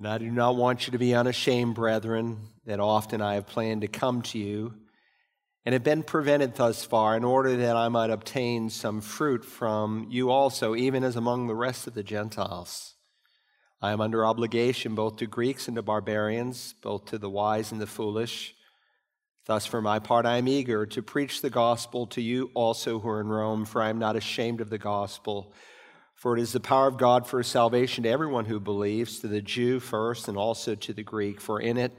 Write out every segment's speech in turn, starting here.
And I do not want you to be unashamed, brethren, that often I have planned to come to you and have been prevented thus far in order that I might obtain some fruit from you also, even as among the rest of the Gentiles. I am under obligation both to Greeks and to barbarians, both to the wise and the foolish. Thus, for my part, I am eager to preach the gospel to you also who are in Rome, for I am not ashamed of the gospel. For it is the power of God for salvation to everyone who believes, to the Jew first, and also to the Greek. For in it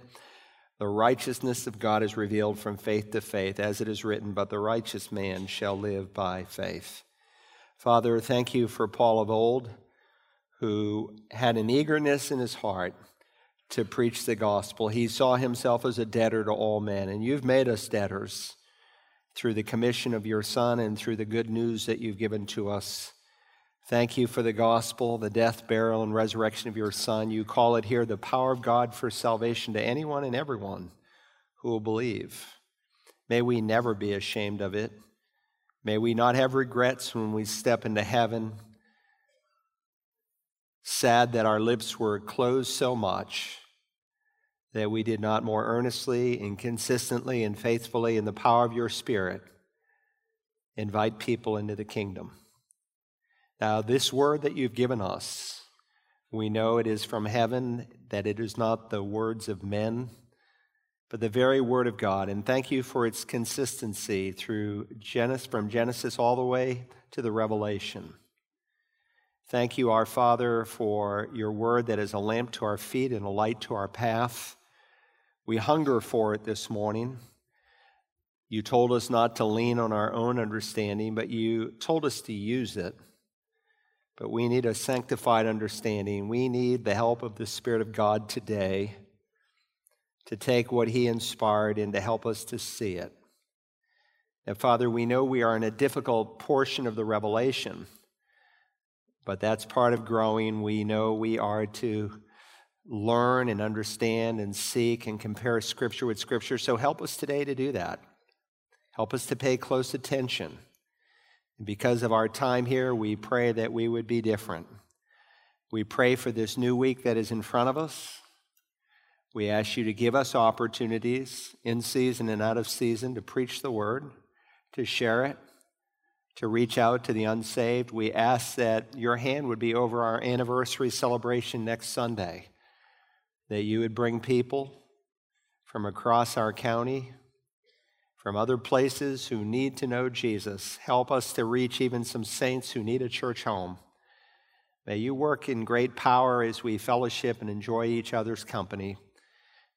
the righteousness of God is revealed from faith to faith, as it is written, But the righteous man shall live by faith. Father, thank you for Paul of old, who had an eagerness in his heart to preach the gospel. He saw himself as a debtor to all men, and you've made us debtors through the commission of your Son and through the good news that you've given to us. Thank you for the gospel, the death, burial, and resurrection of your Son. You call it here the power of God for salvation to anyone and everyone who will believe. May we never be ashamed of it. May we not have regrets when we step into heaven, sad that our lips were closed so much that we did not more earnestly and consistently and faithfully, in the power of your Spirit, invite people into the kingdom. Now, this word that you've given us, we know it is from heaven, that it is not the words of men, but the very word of God. And thank you for its consistency through Genesis, from Genesis all the way to the Revelation. Thank you, our Father, for your word that is a lamp to our feet and a light to our path. We hunger for it this morning. You told us not to lean on our own understanding, but you told us to use it. But we need a sanctified understanding. We need the help of the Spirit of God today to take what He inspired and to help us to see it. And Father, we know we are in a difficult portion of the revelation, but that's part of growing. We know we are to learn and understand and seek and compare Scripture with Scripture. So help us today to do that. Help us to pay close attention. Because of our time here, we pray that we would be different. We pray for this new week that is in front of us. We ask you to give us opportunities in season and out of season to preach the word, to share it, to reach out to the unsaved. We ask that your hand would be over our anniversary celebration next Sunday, that you would bring people from across our county, from other places who need to know Jesus. Help us to reach even some saints who need a church home. May you work in great power as we fellowship and enjoy each other's company.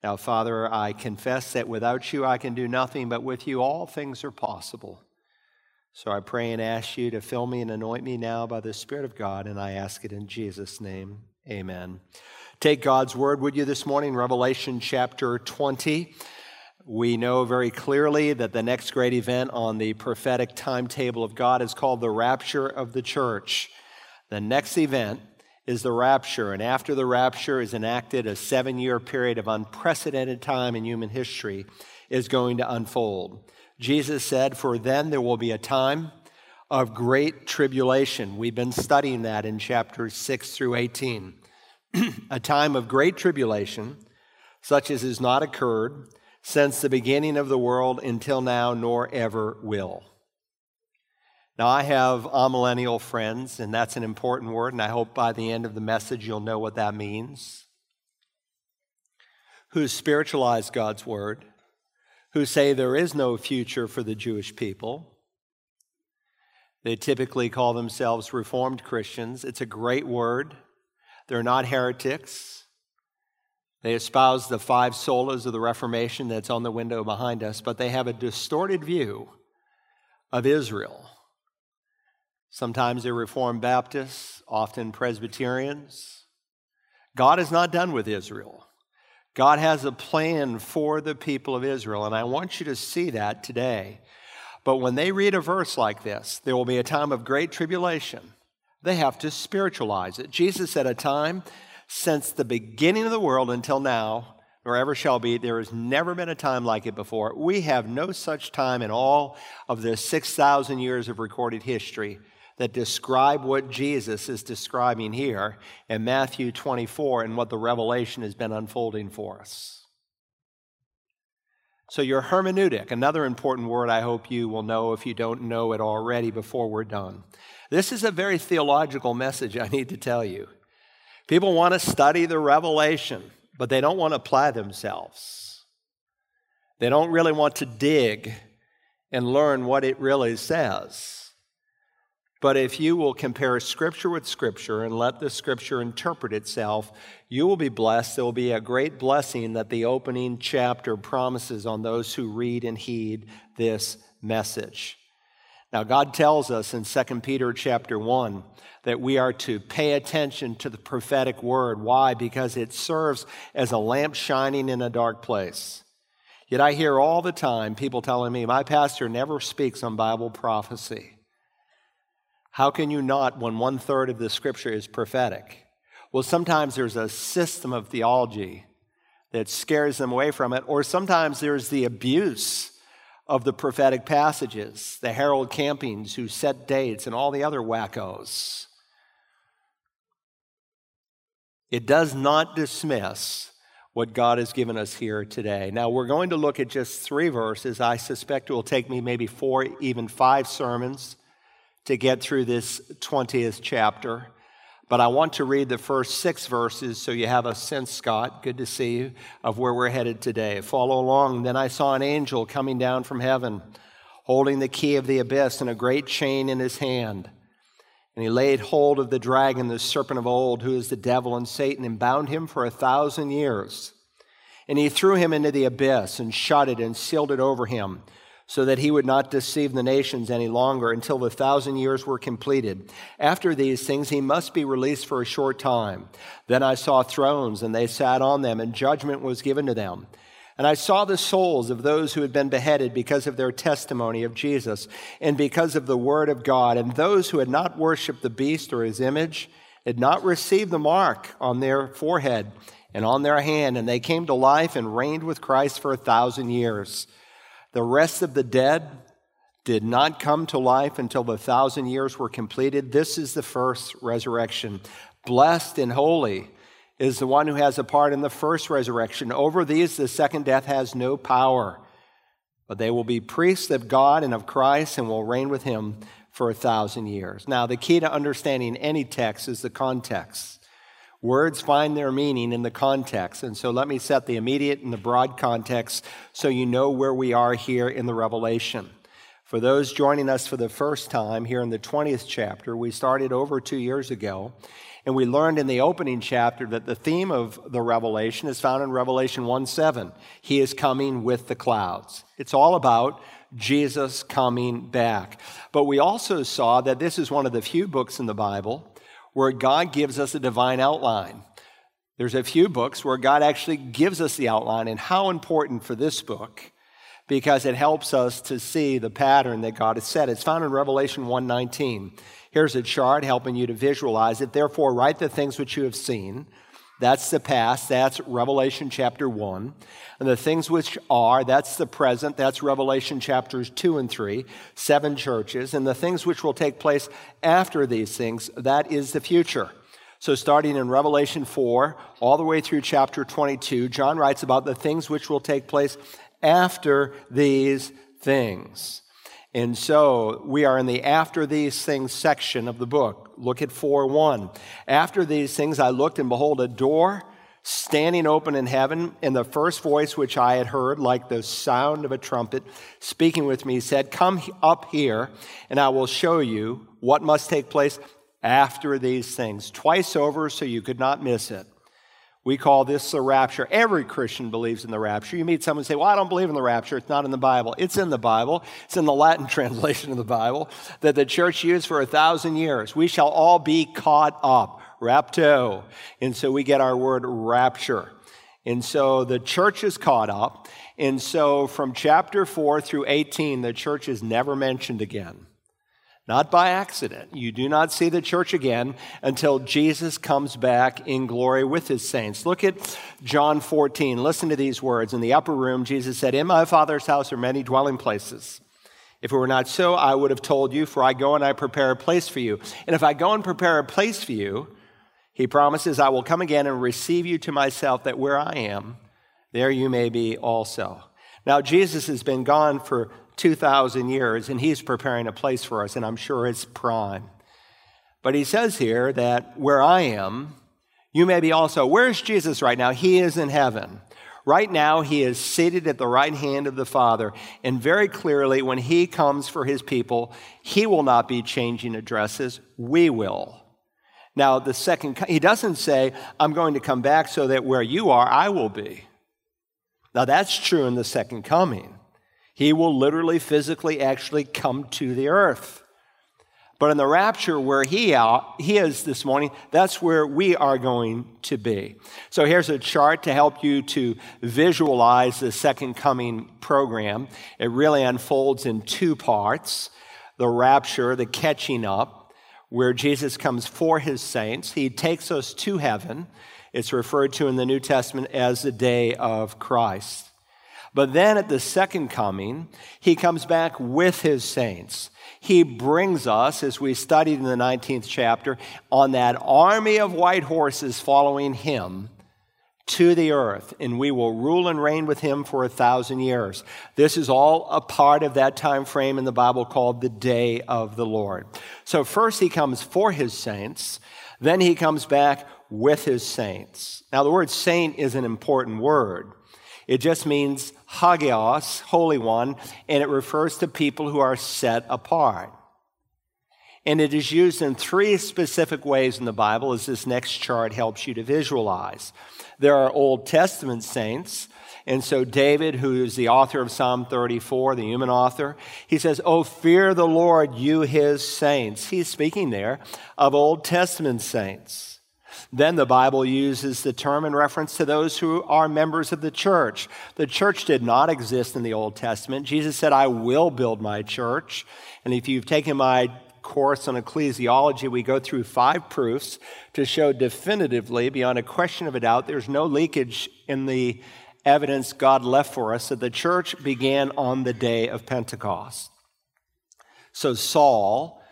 Now, Father, I confess that without you I can do nothing, but with you all things are possible. So I pray and ask you to fill me and anoint me now by the Spirit of God, and I ask it in Jesus' name. Amen. Take God's word, would you, this morning, Revelation chapter 20. We know very clearly that the next great event on the prophetic timetable of God is called the rapture of the church. The next event is the rapture, and after the rapture is enacted, a seven year period of unprecedented time in human history is going to unfold. Jesus said, For then there will be a time of great tribulation. We've been studying that in chapters 6 through 18. a time of great tribulation, such as has not occurred since the beginning of the world until now, nor ever will. Now, I have amillennial friends, and that's an important word, and I hope by the end of the message you'll know what that means. Who spiritualize God's word, who say there is no future for the Jewish people. They typically call themselves Reformed Christians. It's a great word. They're not heretics. They espouse the five solas of the Reformation that's on the window behind us, but they have a distorted view of Israel. Sometimes they're Reformed Baptists, often Presbyterians. God is not done with Israel. God has a plan for the people of Israel, and I want you to see that today. But when they read a verse like this, there will be a time of great tribulation. They have to spiritualize it. Jesus said a time since the beginning of the world until now, nor ever shall be. There has never been a time like it before. We have no such time in all of the 6,000 years of recorded history that describe what Jesus is describing here in Matthew 24 and what the revelation has been unfolding for us. So, your hermeneutic, another important word I hope you will know if you don't know it already before we're done. This is a very theological message, I need to tell you. People want to study the revelation, but they don't want to apply themselves. They don't really want to dig and learn what it really says. But if you will compare Scripture with Scripture and let the Scripture interpret itself, you will be blessed. There will be a great blessing that the opening chapter promises on those who read and heed this message. Now, God tells us in 2 Peter chapter 1 that we are to pay attention to the prophetic word. Why? Because it serves as a lamp shining in a dark place. Yet I hear all the time people telling me, my pastor never speaks on Bible prophecy. How can you not when one third of the scripture is prophetic? Well, sometimes there's a system of theology that scares them away from it, or sometimes there's the abuse of the prophetic passages, the Harold Campings who set dates, and all the other wackos. It does not dismiss what God has given us here today. Now, we're going to look at just three verses. I suspect it will take me maybe four, even five sermons to get through this 20th chapter. But I want to read the first six verses so you have a sense, Scott, good to see you, of where we're headed today. Follow along. Then I saw an angel coming down from heaven, holding the key of the abyss and a great chain in his hand. And he laid hold of the dragon, the serpent of old, who is the devil and Satan, and bound him for a thousand years. And he threw him into the abyss and shut it and sealed it over him so that he would not deceive the nations any longer until the thousand years were completed. After these things, he must be released for a short time. Then I saw thrones, and they sat on them, and judgment was given to them. And I saw the souls of those who had been beheaded because of their testimony of Jesus and because of the word of God, and those who had not worshiped the beast or his image, had not received the mark on their forehead and on their hand, and they came to life and reigned with Christ for a thousand years. The rest of the dead did not come to life until the thousand years were completed. This is the first resurrection. Blessed and holy is the one who has a part in the first resurrection. Over these, the second death has no power, but they will be priests of God and of Christ and will reign with him for a thousand years. Now, the key to understanding any text is the context. Words find their meaning in the context. And so let me set the immediate and the broad context so you know where we are here in the Revelation. For those joining us for the first time here in the 20th chapter, we started over two years ago, and we learned in the opening chapter that the theme of the Revelation is found in Revelation 1 7. He is coming with the clouds. It's all about Jesus coming back. But we also saw that this is one of the few books in the Bible where God gives us a divine outline. There's a few books where God actually gives us the outline, and how important for this book because it helps us to see the pattern that God has set. It's found in Revelation 1:19. Here's a chart helping you to visualize it. Therefore, write the things which you have seen that's the past. That's Revelation chapter 1. And the things which are, that's the present. That's Revelation chapters 2 and 3, seven churches. And the things which will take place after these things, that is the future. So, starting in Revelation 4, all the way through chapter 22, John writes about the things which will take place after these things. And so we are in the after these things section of the book. Look at 4 1. After these things, I looked and behold a door standing open in heaven. And the first voice which I had heard, like the sound of a trumpet, speaking with me, said, Come up here, and I will show you what must take place after these things. Twice over, so you could not miss it. We call this the rapture. Every Christian believes in the rapture. You meet someone and say, Well, I don't believe in the rapture. It's not in the Bible. It's in the Bible. It's in the Latin translation of the Bible that the church used for a thousand years. We shall all be caught up, rapto. And so we get our word rapture. And so the church is caught up. And so from chapter 4 through 18, the church is never mentioned again not by accident. You do not see the church again until Jesus comes back in glory with his saints. Look at John 14. Listen to these words. In the upper room, Jesus said, In my Father's house are many dwelling places. If it were not so, I would have told you, for I go and I prepare a place for you. And if I go and prepare a place for you, he promises, I will come again and receive you to myself, that where I am, there you may be also. Now, Jesus has been gone for 2,000 years, and he's preparing a place for us, and I'm sure it's prime. But he says here that where I am, you may be also. Where's Jesus right now? He is in heaven. Right now, he is seated at the right hand of the Father. And very clearly, when he comes for his people, he will not be changing addresses. We will. Now, the second, he doesn't say, I'm going to come back so that where you are, I will be. Now, that's true in the second coming. He will literally, physically, actually come to the earth. But in the rapture, where he, out, he is this morning, that's where we are going to be. So here's a chart to help you to visualize the second coming program. It really unfolds in two parts the rapture, the catching up, where Jesus comes for his saints. He takes us to heaven. It's referred to in the New Testament as the day of Christ. But then at the second coming, he comes back with his saints he brings us, as we studied in the 19th chapter, on that army of white horses following him to the earth, and we will rule and reign with him for a thousand years. This is all a part of that time frame in the Bible called the day of the Lord. So, first he comes for his saints, then he comes back with his saints. Now, the word saint is an important word. It just means hagios, Holy One, and it refers to people who are set apart. And it is used in three specific ways in the Bible, as this next chart helps you to visualize. There are Old Testament saints, and so David, who is the author of Psalm 34, the human author, he says, Oh, fear the Lord, you his saints. He's speaking there of Old Testament saints. Then the Bible uses the term in reference to those who are members of the church. The church did not exist in the Old Testament. Jesus said, I will build my church. And if you've taken my course on ecclesiology, we go through five proofs to show definitively, beyond a question of a doubt, there's no leakage in the evidence God left for us that the church began on the day of Pentecost. So Saul,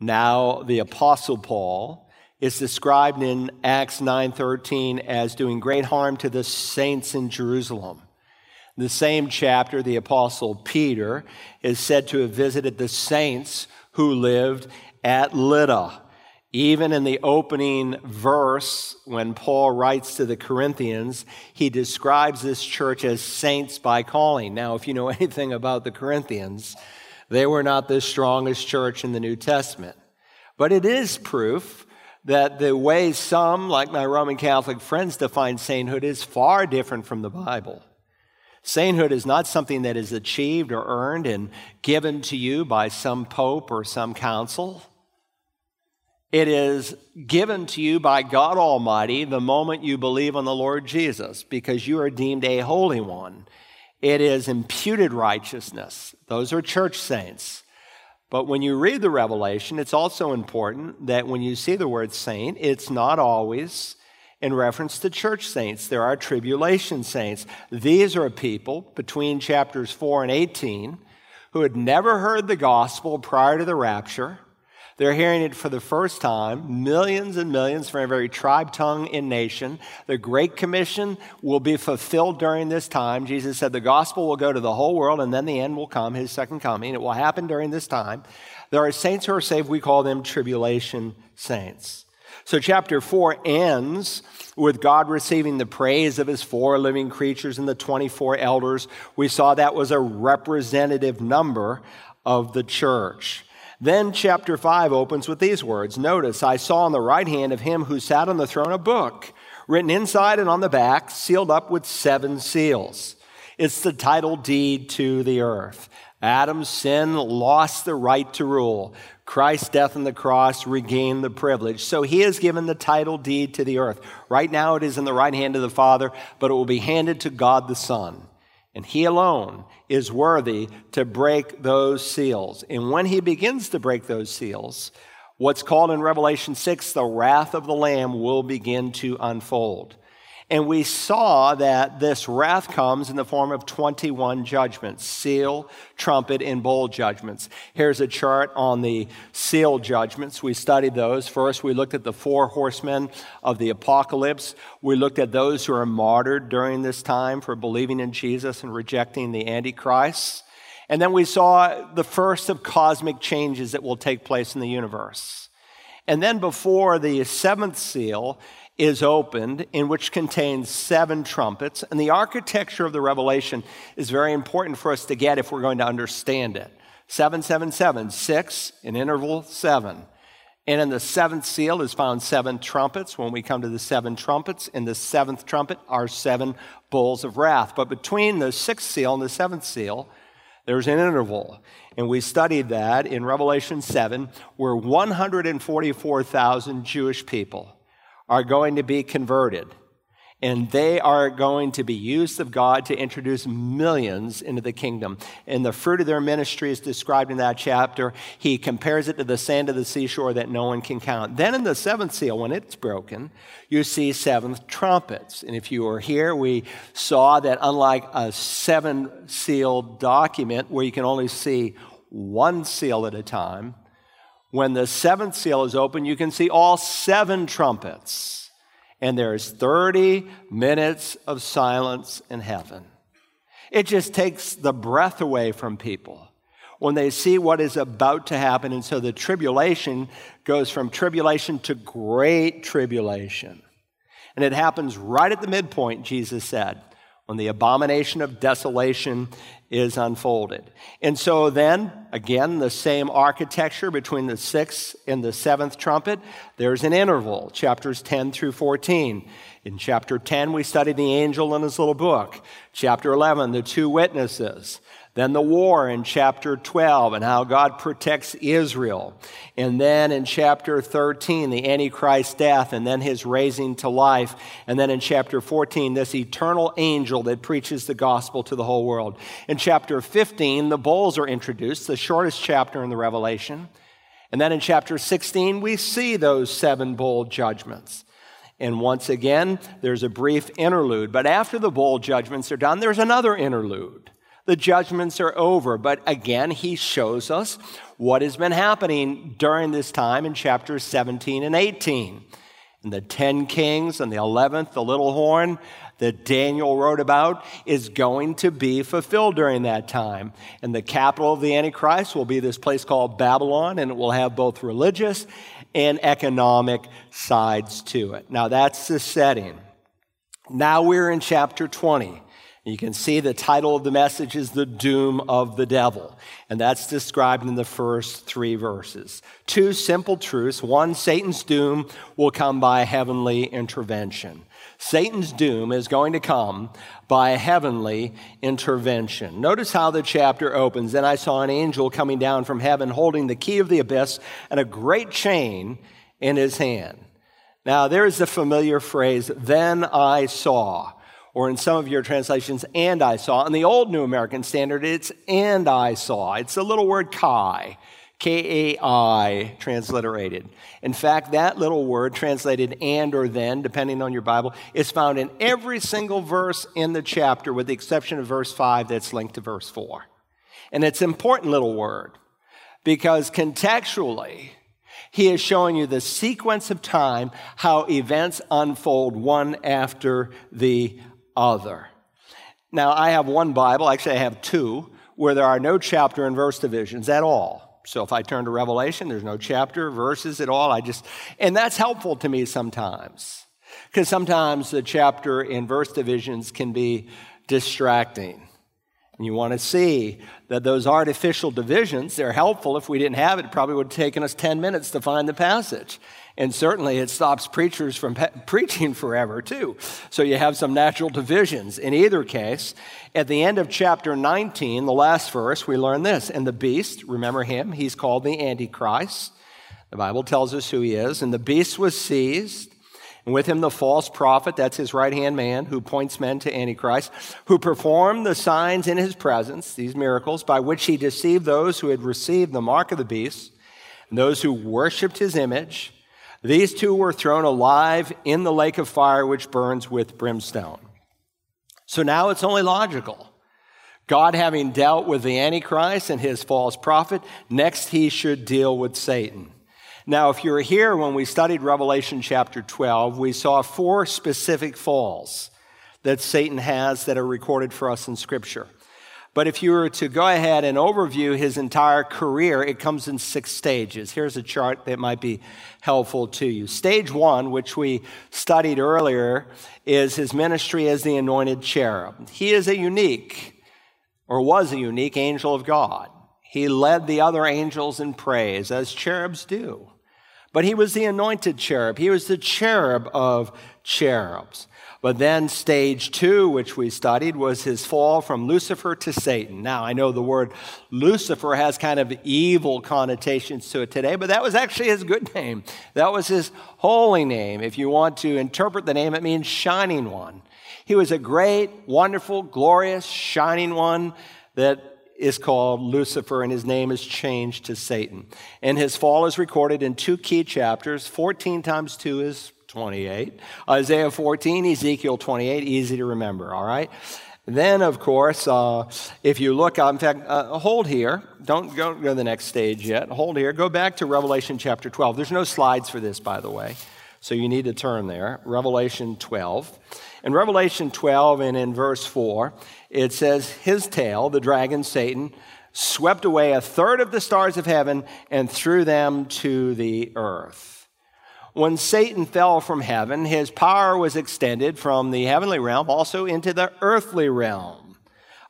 now the Apostle Paul, is described in Acts 9:13 as doing great harm to the saints in Jerusalem. In the same chapter, the apostle Peter is said to have visited the saints who lived at Lydda. Even in the opening verse, when Paul writes to the Corinthians, he describes this church as saints by calling. Now, if you know anything about the Corinthians, they were not the strongest church in the New Testament. But it is proof that the way some, like my Roman Catholic friends, define sainthood is far different from the Bible. Sainthood is not something that is achieved or earned and given to you by some pope or some council. It is given to you by God Almighty the moment you believe on the Lord Jesus because you are deemed a holy one. It is imputed righteousness. Those are church saints. But when you read the Revelation, it's also important that when you see the word saint, it's not always in reference to church saints. There are tribulation saints. These are people between chapters 4 and 18 who had never heard the gospel prior to the rapture they're hearing it for the first time, millions and millions from every tribe, tongue, and nation. The Great Commission will be fulfilled during this time. Jesus said the gospel will go to the whole world, and then the end will come, his second coming. It will happen during this time. There are saints who are saved. We call them tribulation saints. So, chapter 4 ends with God receiving the praise of his four living creatures and the 24 elders. We saw that was a representative number of the church. Then chapter 5 opens with these words Notice, I saw on the right hand of him who sat on the throne a book, written inside and on the back, sealed up with seven seals. It's the title deed to the earth. Adam's sin lost the right to rule. Christ's death on the cross regained the privilege. So he has given the title deed to the earth. Right now it is in the right hand of the Father, but it will be handed to God the Son. And he alone is worthy to break those seals. And when he begins to break those seals, what's called in Revelation 6 the wrath of the Lamb will begin to unfold. And we saw that this wrath comes in the form of 21 judgments seal, trumpet, and bowl judgments. Here's a chart on the seal judgments. We studied those. First, we looked at the four horsemen of the apocalypse. We looked at those who are martyred during this time for believing in Jesus and rejecting the Antichrist. And then we saw the first of cosmic changes that will take place in the universe. And then before the seventh seal, is opened, in which contains seven trumpets. And the architecture of the revelation is very important for us to get if we're going to understand it. Seven, seven, seven, six, in interval seven. And in the seventh seal is found seven trumpets. When we come to the seven trumpets, in the seventh trumpet are seven bowls of wrath. But between the sixth seal and the seventh seal, there's an interval. And we studied that in Revelation 7, where 144,000 Jewish people are going to be converted. And they are going to be used of God to introduce millions into the kingdom. And the fruit of their ministry is described in that chapter. He compares it to the sand of the seashore that no one can count. Then in the seventh seal, when it's broken, you see seven trumpets. And if you were here, we saw that unlike a seven sealed document where you can only see one seal at a time, when the seventh seal is open, you can see all seven trumpets. And there's 30 minutes of silence in heaven. It just takes the breath away from people when they see what is about to happen. And so the tribulation goes from tribulation to great tribulation. And it happens right at the midpoint, Jesus said, when the abomination of desolation is unfolded. And so then, again, the same architecture between the sixth and the seventh trumpet. There's an interval, chapters 10 through 14. In chapter 10, we study the angel and his little book. Chapter 11, the two witnesses. Then the war in chapter 12 and how God protects Israel. And then in chapter 13, the Antichrist death and then his raising to life. And then in chapter 14, this eternal angel that preaches the gospel to the whole world. In chapter 15, the bowls are introduced, the shortest chapter in the Revelation. And then in chapter 16, we see those seven bowl judgments. And once again, there's a brief interlude. But after the bowl judgments are done, there's another interlude the judgments are over. But again, he shows us what has been happening during this time in chapters 17 and 18. And the 10 kings and the 11th, the little horn that Daniel wrote about, is going to be fulfilled during that time. And the capital of the Antichrist will be this place called Babylon, and it will have both religious and economic sides to it. Now, that's the setting. Now we're in chapter 20. You can see the title of the message is The Doom of the Devil. And that's described in the first three verses. Two simple truths. One, Satan's doom will come by heavenly intervention. Satan's doom is going to come by heavenly intervention. Notice how the chapter opens. Then I saw an angel coming down from heaven holding the key of the abyss and a great chain in his hand. Now, there's the familiar phrase, then I saw or in some of your translations, and I saw. In the Old New American Standard, it's and I saw. It's a little word kai, K A I, transliterated. In fact, that little word, translated and or then, depending on your Bible, is found in every single verse in the chapter, with the exception of verse 5 that's linked to verse 4. And it's an important little word because contextually, he is showing you the sequence of time, how events unfold one after the other. Now, I have one Bible, actually, I have two, where there are no chapter and verse divisions at all. So if I turn to Revelation, there's no chapter, verses at all. I just, and that's helpful to me sometimes. Because sometimes the chapter and verse divisions can be distracting. And you want to see that those artificial divisions, they're helpful. If we didn't have it, it probably would have taken us 10 minutes to find the passage. And certainly it stops preachers from pe- preaching forever, too. So you have some natural divisions. In either case, at the end of chapter 19, the last verse, we learn this. And the beast, remember him, he's called the Antichrist. The Bible tells us who he is. And the beast was seized. And with him, the false prophet, that's his right hand man, who points men to Antichrist, who performed the signs in his presence, these miracles, by which he deceived those who had received the mark of the beast, and those who worshiped his image These two were thrown alive in the lake of fire which burns with brimstone. So now it's only logical. God having dealt with the Antichrist and his false prophet, next he should deal with Satan. Now, if you were here when we studied Revelation chapter 12, we saw four specific falls that Satan has that are recorded for us in Scripture. But if you were to go ahead and overview his entire career, it comes in six stages. Here's a chart that might be helpful to you. Stage one, which we studied earlier, is his ministry as the anointed cherub. He is a unique, or was a unique angel of God. He led the other angels in praise, as cherubs do. But he was the anointed cherub. He was the cherub of cherubs. But then stage two, which we studied, was his fall from Lucifer to Satan. Now, I know the word Lucifer has kind of evil connotations to it today, but that was actually his good name. That was his holy name. If you want to interpret the name, it means shining one. He was a great, wonderful, glorious, shining one that is called Lucifer, and his name is changed to Satan. And his fall is recorded in two key chapters. 14 times 2 is 28. Isaiah 14, Ezekiel 28, easy to remember, all right? Then, of course, uh, if you look, in fact, uh, hold here. Don't go, go to the next stage yet. Hold here. Go back to Revelation chapter 12. There's no slides for this, by the way, so you need to turn there. Revelation 12. In Revelation 12 and in verse 4, it says, His tail, the dragon, Satan, swept away a third of the stars of heaven and threw them to the earth when Satan fell from heaven, his power was extended from the heavenly realm also into the earthly realm.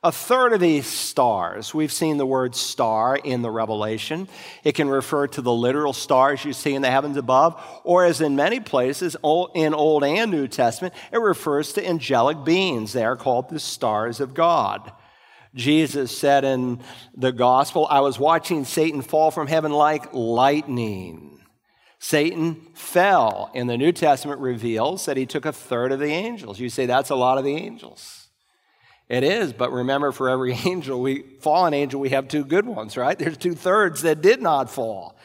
A third of these stars, we've seen the word star in the Revelation. It can refer to the literal stars you see in the heavens above, or as in many places in Old and New Testament, it refers to angelic beings. They are called the stars of God. Jesus said in the gospel, I was watching Satan fall from heaven like lightning. Satan fell, and the New Testament reveals that he took a third of the angels. You say that's a lot of the angels. It is, but remember, for every angel, we fallen angel, we have two good ones, right? There's two thirds that did not fall.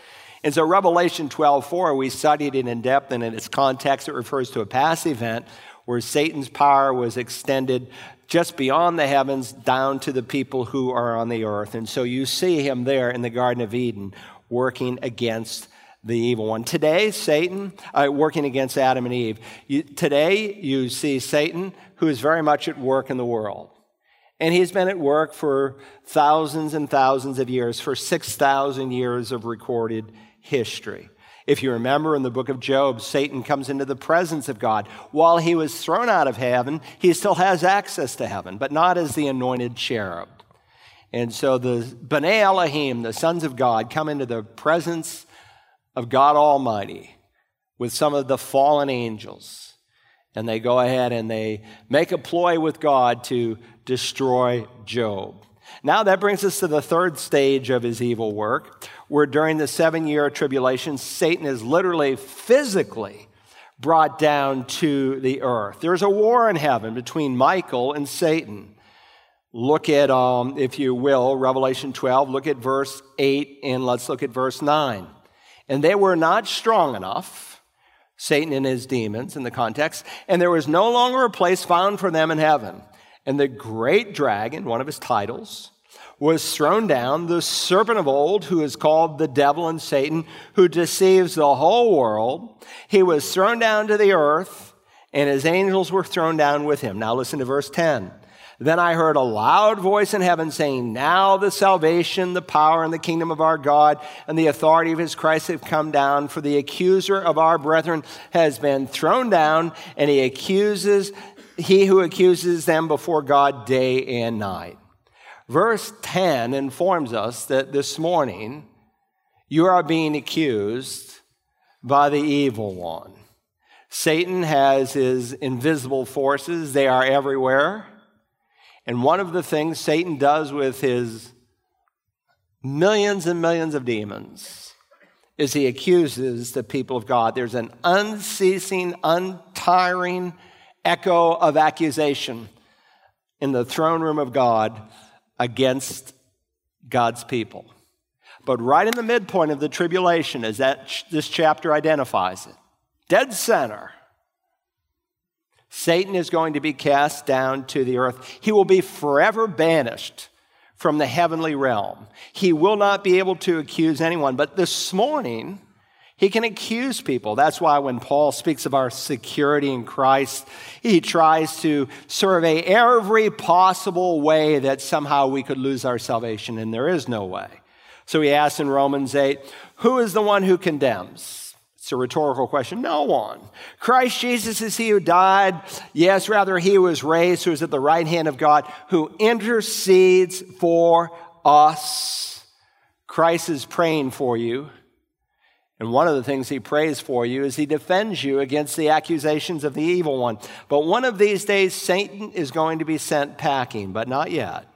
And so Revelation 12, 4, we studied it in depth, and in its context, it refers to a past event where Satan's power was extended just beyond the heavens down to the people who are on the earth. And so you see him there in the Garden of Eden working against the evil one. Today, Satan, uh, working against Adam and Eve. You, today, you see Satan, who is very much at work in the world. And he's been at work for thousands and thousands of years, for 6,000 years of recorded history. If you remember in the book of Job, Satan comes into the presence of God. While he was thrown out of heaven, he still has access to heaven, but not as the anointed cherub. And so the B'nai Elohim, the sons of God, come into the presence of God Almighty with some of the fallen angels. And they go ahead and they make a ploy with God to destroy Job. Now that brings us to the third stage of his evil work, where during the seven year tribulation, Satan is literally physically brought down to the earth. There's a war in heaven between Michael and Satan. Look at, um, if you will, Revelation 12, look at verse 8, and let's look at verse 9. And they were not strong enough, Satan and his demons in the context, and there was no longer a place found for them in heaven. And the great dragon, one of his titles, was thrown down, the serpent of old, who is called the devil and Satan, who deceives the whole world. He was thrown down to the earth, and his angels were thrown down with him. Now listen to verse 10. Then I heard a loud voice in heaven saying, Now the salvation, the power, and the kingdom of our God and the authority of his Christ have come down, for the accuser of our brethren has been thrown down, and he accuses, he who accuses them before God day and night. Verse 10 informs us that this morning you are being accused by the evil one. Satan has his invisible forces, they are everywhere. And one of the things Satan does with his millions and millions of demons is he accuses the people of God. There's an unceasing, untiring echo of accusation in the throne room of God against God's people. But right in the midpoint of the tribulation, as that, this chapter identifies it, dead center, Satan is going to be cast down to the earth. He will be forever banished from the heavenly realm. He will not be able to accuse anyone. But this morning, he can accuse people. That's why when Paul speaks of our security in Christ, he tries to survey every possible way that somehow we could lose our salvation, and there is no way. So he asks in Romans 8, Who is the one who condemns? It's a rhetorical question. No one. Christ Jesus is he who died. Yes, rather, he who was raised, who is at the right hand of God, who intercedes for us. Christ is praying for you. And one of the things he prays for you is he defends you against the accusations of the evil one. But one of these days, Satan is going to be sent packing, but not yet.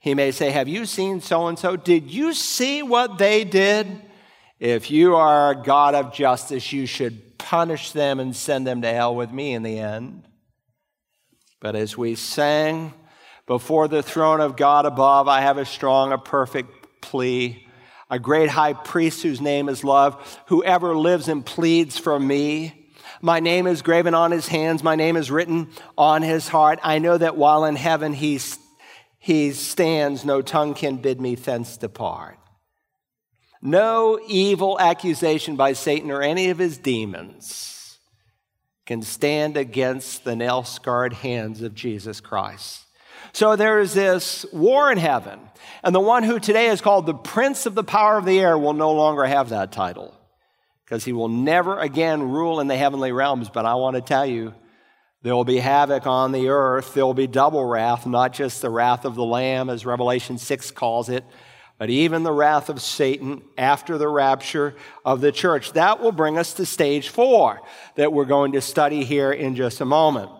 He may say, Have you seen so and so? Did you see what they did? If you are a God of justice, you should punish them and send them to hell with me in the end. But as we sang, before the throne of God above, I have a strong, a perfect plea. A great high priest whose name is love, whoever lives and pleads for me. My name is graven on his hands, my name is written on his heart. I know that while in heaven he, he stands, no tongue can bid me thence depart. No evil accusation by Satan or any of his demons can stand against the nail scarred hands of Jesus Christ. So there is this war in heaven, and the one who today is called the Prince of the Power of the Air will no longer have that title because he will never again rule in the heavenly realms. But I want to tell you, there will be havoc on the earth. There will be double wrath, not just the wrath of the Lamb, as Revelation 6 calls it, but even the wrath of Satan after the rapture of the church. That will bring us to stage four that we're going to study here in just a moment,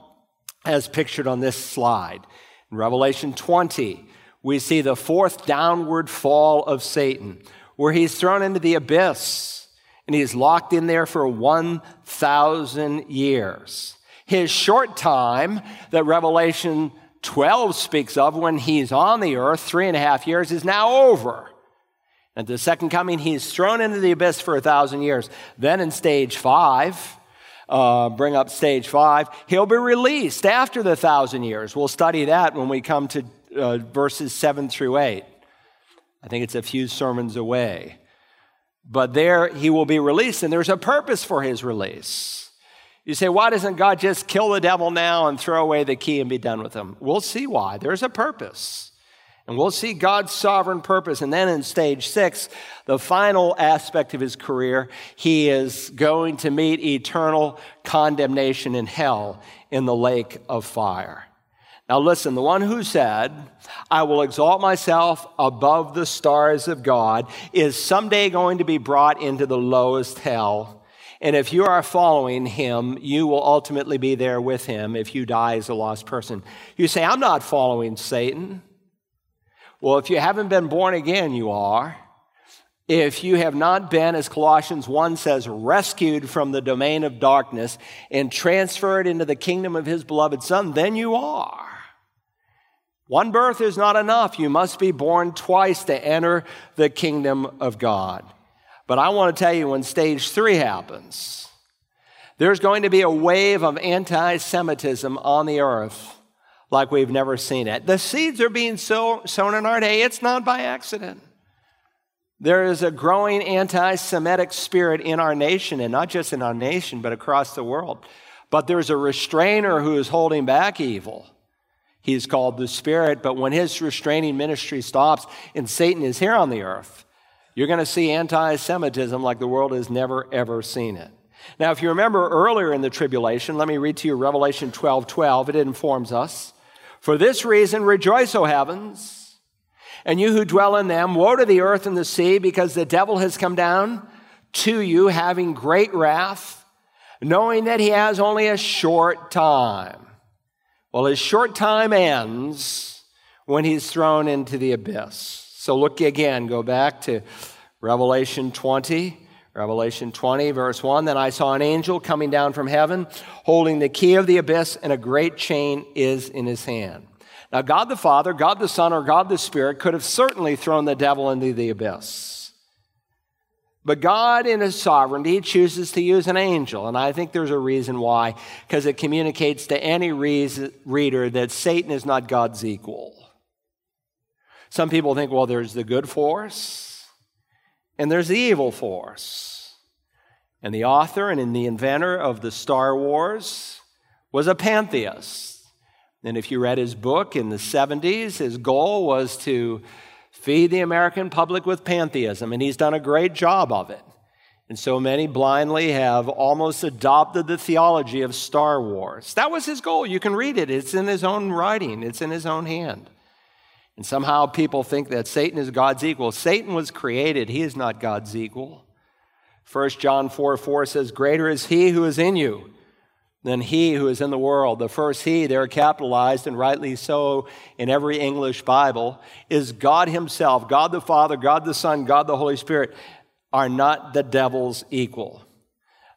as pictured on this slide. In Revelation 20, we see the fourth downward fall of Satan, where he's thrown into the abyss and he's locked in there for 1,000 years. His short time that Revelation 12 speaks of when he's on the earth, three and a half years, is now over. At the second coming, he's thrown into the abyss for a thousand years. Then in stage five, uh, bring up stage five, he'll be released after the thousand years. We'll study that when we come to uh, verses seven through eight. I think it's a few sermons away. But there he will be released, and there's a purpose for his release. You say, why doesn't God just kill the devil now and throw away the key and be done with him? We'll see why. There's a purpose. And we'll see God's sovereign purpose. And then in stage six, the final aspect of his career, he is going to meet eternal condemnation in hell in the lake of fire. Now, listen, the one who said, I will exalt myself above the stars of God, is someday going to be brought into the lowest hell and if you are following him, you will ultimately be there with him if you die as a lost person. You say, I'm not following Satan. Well, if you haven't been born again, you are. If you have not been, as Colossians 1 says, rescued from the domain of darkness and transferred into the kingdom of his beloved Son, then you are. One birth is not enough. You must be born twice to enter the kingdom of God. But I want to tell you when stage three happens, there's going to be a wave of anti Semitism on the earth like we've never seen it. The seeds are being sow, sown in our day, it's not by accident. There is a growing anti Semitic spirit in our nation, and not just in our nation, but across the world. But there's a restrainer who is holding back evil. He's called the Spirit, but when his restraining ministry stops and Satan is here on the earth, you're going to see anti Semitism like the world has never, ever seen it. Now, if you remember earlier in the tribulation, let me read to you Revelation 12 12. It informs us. For this reason, rejoice, O heavens, and you who dwell in them. Woe to the earth and the sea, because the devil has come down to you, having great wrath, knowing that he has only a short time. Well, his short time ends when he's thrown into the abyss. So look again, go back to Revelation 20. Revelation 20, verse 1 Then I saw an angel coming down from heaven, holding the key of the abyss, and a great chain is in his hand. Now, God the Father, God the Son, or God the Spirit could have certainly thrown the devil into the abyss. But God, in His sovereignty, chooses to use an angel. And I think there's a reason why, because it communicates to any reader that Satan is not God's equal. Some people think, well, there's the good force and there's the evil force. And the author and the inventor of the Star Wars was a pantheist. And if you read his book in the 70s, his goal was to feed the American public with pantheism, and he's done a great job of it. And so many blindly have almost adopted the theology of Star Wars. That was his goal. You can read it, it's in his own writing, it's in his own hand. And somehow people think that Satan is God's equal. Satan was created, he is not God's equal. 1 John 4 4 says, Greater is he who is in you than he who is in the world. The first he, there capitalized and rightly so in every English Bible, is God himself. God the Father, God the Son, God the Holy Spirit are not the devil's equal.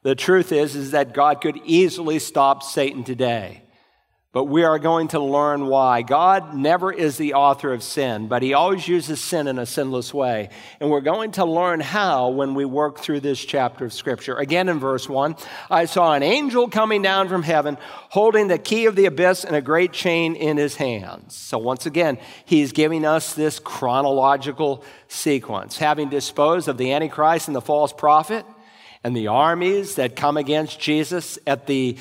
The truth is, is that God could easily stop Satan today. But we are going to learn why. God never is the author of sin, but He always uses sin in a sinless way. And we're going to learn how when we work through this chapter of Scripture. Again, in verse 1, I saw an angel coming down from heaven, holding the key of the abyss and a great chain in his hands. So, once again, He's giving us this chronological sequence. Having disposed of the Antichrist and the false prophet, and the armies that come against Jesus at the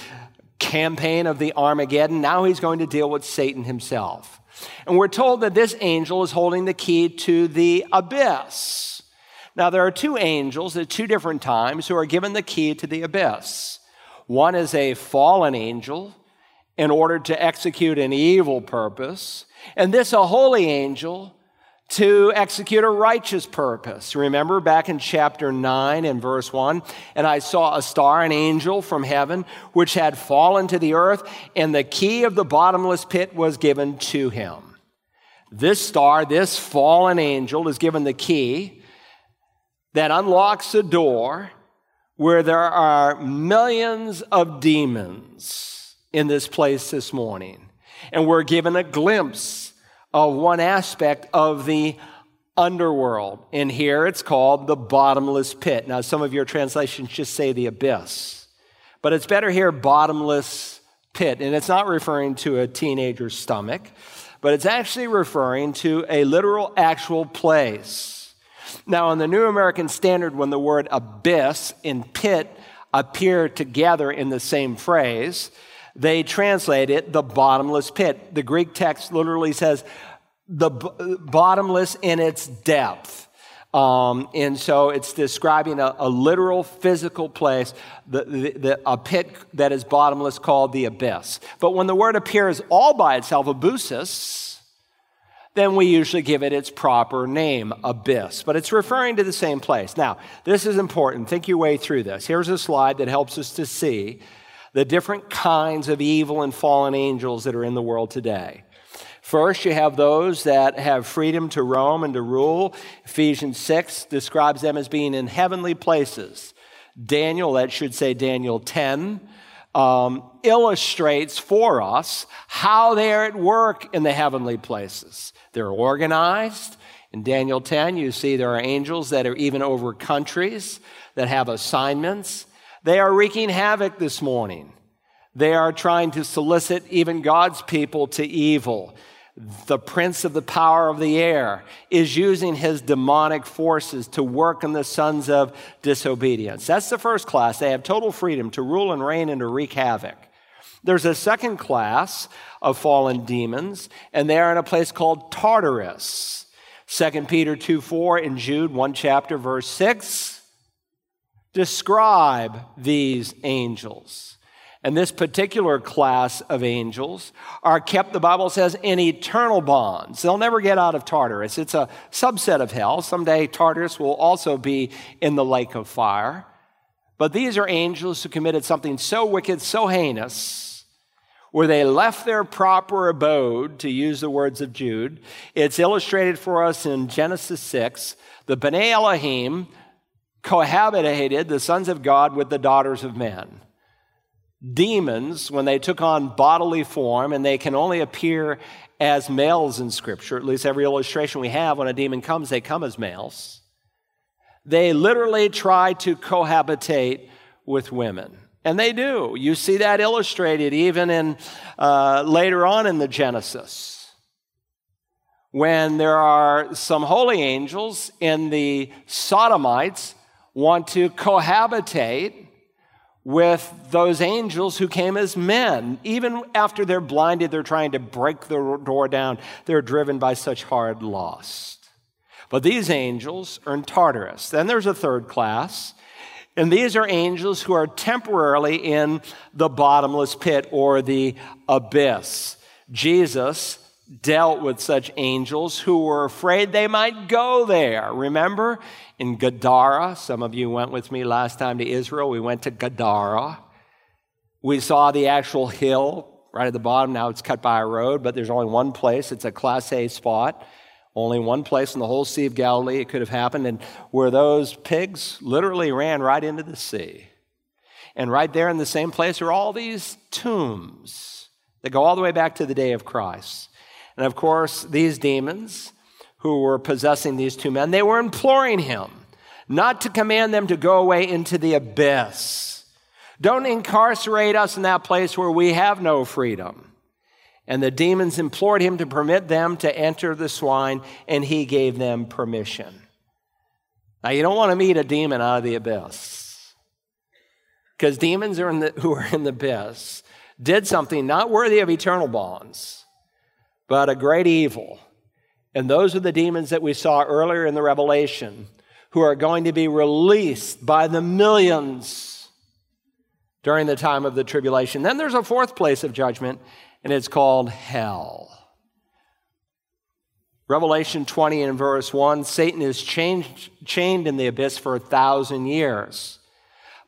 campaign of the Armageddon. Now he's going to deal with Satan himself. And we're told that this angel is holding the key to the abyss. Now, there are two angels at two different times who are given the key to the abyss. One is a fallen angel in order to execute an evil purpose, and this a holy angel to execute a righteous purpose. Remember back in chapter 9 and verse 1 and I saw a star, an angel from heaven, which had fallen to the earth, and the key of the bottomless pit was given to him. This star, this fallen angel, is given the key that unlocks a door where there are millions of demons in this place this morning. And we're given a glimpse of one aspect of the underworld. And here it's called the bottomless pit. Now, some of your translations just say the abyss, but it's better here, bottomless pit. And it's not referring to a teenager's stomach, but it's actually referring to a literal, actual place. Now, in the New American Standard, when the word abyss and pit appear together in the same phrase, they translate it the bottomless pit. The Greek text literally says the b- bottomless in its depth. Um, and so it's describing a, a literal physical place, the, the, the, a pit that is bottomless called the abyss. But when the word appears all by itself, abyssus, then we usually give it its proper name, abyss. But it's referring to the same place. Now, this is important. Think your way through this. Here's a slide that helps us to see the different kinds of evil and fallen angels that are in the world today. First, you have those that have freedom to roam and to rule. Ephesians 6 describes them as being in heavenly places. Daniel, that should say Daniel 10, um, illustrates for us how they are at work in the heavenly places. They're organized. In Daniel 10, you see there are angels that are even over countries that have assignments. They are wreaking havoc this morning. They are trying to solicit even God's people to evil. The prince of the power of the air is using his demonic forces to work in the sons of disobedience. That's the first class. They have total freedom to rule and reign and to wreak havoc. There's a second class of fallen demons, and they are in a place called Tartarus. 2 Peter 2 4 and Jude 1 chapter, verse 6 describe these angels. And this particular class of angels are kept, the Bible says, in eternal bonds. They'll never get out of Tartarus. It's a subset of hell. Someday Tartarus will also be in the lake of fire. But these are angels who committed something so wicked, so heinous, where they left their proper abode, to use the words of Jude. It's illustrated for us in Genesis 6. The B'nai Elohim, cohabitated the sons of God with the daughters of men. demons when they took on bodily form, and they can only appear as males in Scripture. At least every illustration we have when a demon comes, they come as males. They literally try to cohabitate with women. And they do. You see that illustrated even in uh, later on in the Genesis when there are some holy angels in the sodomites want to cohabitate with those angels who came as men. Even after they're blinded, they're trying to break the door down. They're driven by such hard lust. But these angels are in Tartarus. Then there's a third class, and these are angels who are temporarily in the bottomless pit or the abyss. Jesus dealt with such angels who were afraid they might go there. Remember in Gadara, some of you went with me last time to Israel. We went to Gadara. We saw the actual hill right at the bottom. Now it's cut by a road, but there's only one place. It's a Class A spot. Only one place in the whole Sea of Galilee it could have happened, and where those pigs literally ran right into the sea. And right there in the same place are all these tombs that go all the way back to the day of Christ. And of course, these demons who were possessing these two men, they were imploring him not to command them to go away into the abyss. Don't incarcerate us in that place where we have no freedom. And the demons implored him to permit them to enter the swine, and he gave them permission. Now, you don't want to meet a demon out of the abyss. Because demons are the, who are in the abyss did something not worthy of eternal bonds but a great evil. And those are the demons that we saw earlier in the Revelation who are going to be released by the millions during the time of the tribulation. Then there's a fourth place of judgment, and it's called hell. Revelation 20 and verse 1 Satan is changed, chained in the abyss for a thousand years.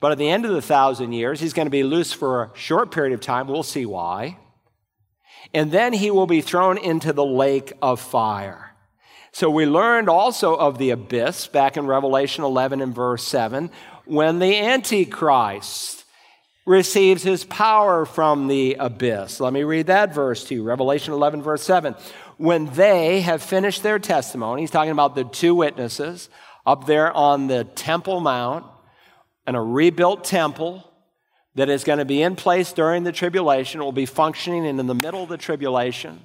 But at the end of the thousand years, he's going to be loose for a short period of time. We'll see why and then he will be thrown into the lake of fire. So we learned also of the abyss back in Revelation 11 and verse 7 when the Antichrist receives his power from the abyss. Let me read that verse to you Revelation 11, verse 7. When they have finished their testimony, he's talking about the two witnesses up there on the Temple Mount and a rebuilt temple that is going to be in place during the tribulation. Will be functioning and in the middle of the tribulation.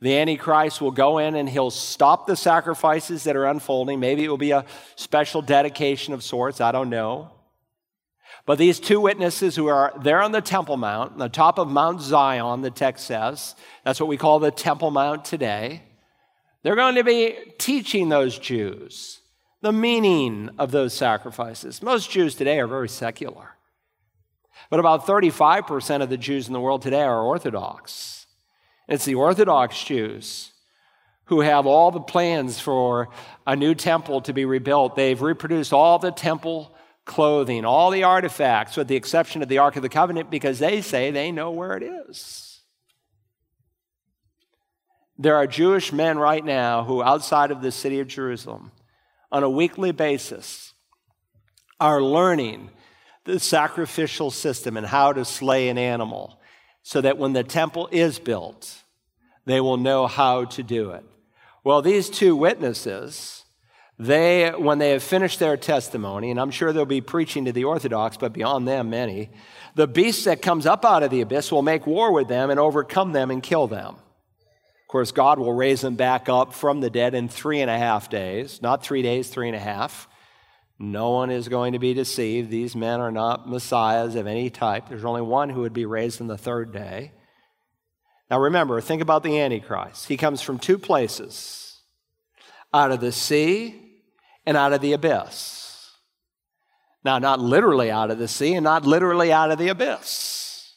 The Antichrist will go in and he'll stop the sacrifices that are unfolding. Maybe it will be a special dedication of sorts. I don't know. But these two witnesses who are there on the Temple Mount, on the top of Mount Zion, the text says, that's what we call the Temple Mount today. They're going to be teaching those Jews the meaning of those sacrifices. Most Jews today are very secular. But about 35% of the Jews in the world today are Orthodox. It's the Orthodox Jews who have all the plans for a new temple to be rebuilt. They've reproduced all the temple clothing, all the artifacts, with the exception of the Ark of the Covenant, because they say they know where it is. There are Jewish men right now who, outside of the city of Jerusalem, on a weekly basis, are learning the sacrificial system and how to slay an animal so that when the temple is built, they will know how to do it. Well, these two witnesses, they, when they have finished their testimony, and I'm sure they'll be preaching to the Orthodox, but beyond them, many, the beast that comes up out of the abyss will make war with them and overcome them and kill them. Of course, God will raise them back up from the dead in three and a half days, not three days, three and a half. No one is going to be deceived. These men are not messiahs of any type. There's only one who would be raised on the third day. Now remember, think about the Antichrist. He comes from two places out of the sea and out of the abyss. Now, not literally out of the sea and not literally out of the abyss.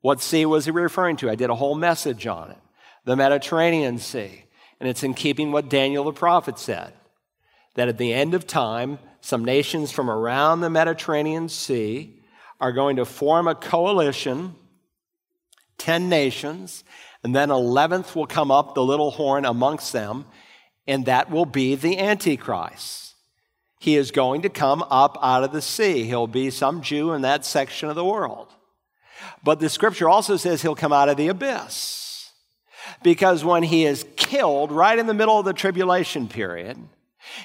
What sea was he referring to? I did a whole message on it the Mediterranean Sea. And it's in keeping what Daniel the prophet said that at the end of time, some nations from around the Mediterranean Sea are going to form a coalition, 10 nations, and then 11th will come up, the little horn amongst them, and that will be the Antichrist. He is going to come up out of the sea. He'll be some Jew in that section of the world. But the scripture also says he'll come out of the abyss. Because when he is killed right in the middle of the tribulation period,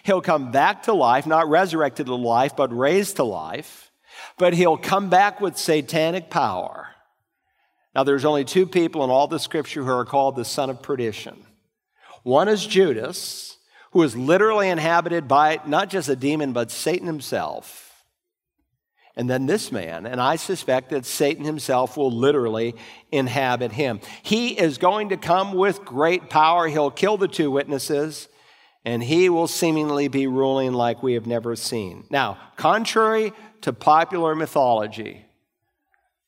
he'll come back to life, not resurrected to life, but raised to life. But he'll come back with satanic power. Now, there's only two people in all the scripture who are called the son of perdition. One is Judas, who is literally inhabited by not just a demon, but Satan himself. And then this man, and I suspect that Satan himself will literally inhabit him. He is going to come with great power. He'll kill the two witnesses, and he will seemingly be ruling like we have never seen. Now, contrary to popular mythology,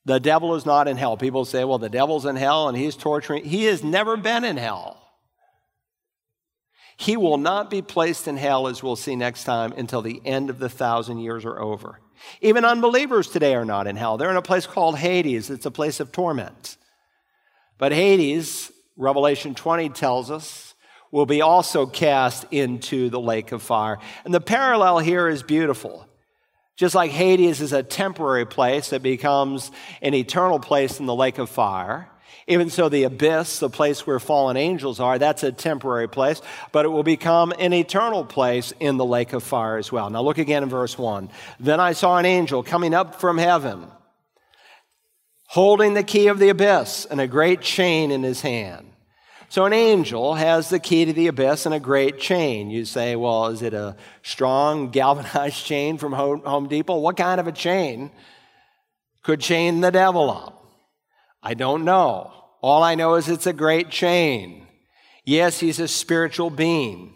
the devil is not in hell. People say, well, the devil's in hell and he's torturing. He has never been in hell. He will not be placed in hell, as we'll see next time, until the end of the thousand years are over. Even unbelievers today are not in hell. They're in a place called Hades, it's a place of torment. But Hades, Revelation 20 tells us, will be also cast into the lake of fire. And the parallel here is beautiful. Just like Hades is a temporary place that becomes an eternal place in the lake of fire, even so, the abyss, the place where fallen angels are, that's a temporary place, but it will become an eternal place in the lake of fire as well. Now, look again in verse 1. Then I saw an angel coming up from heaven, holding the key of the abyss and a great chain in his hand. So, an angel has the key to the abyss and a great chain. You say, well, is it a strong galvanized chain from Home Depot? What kind of a chain could chain the devil up? I don't know. All I know is it's a great chain. Yes, he's a spiritual being.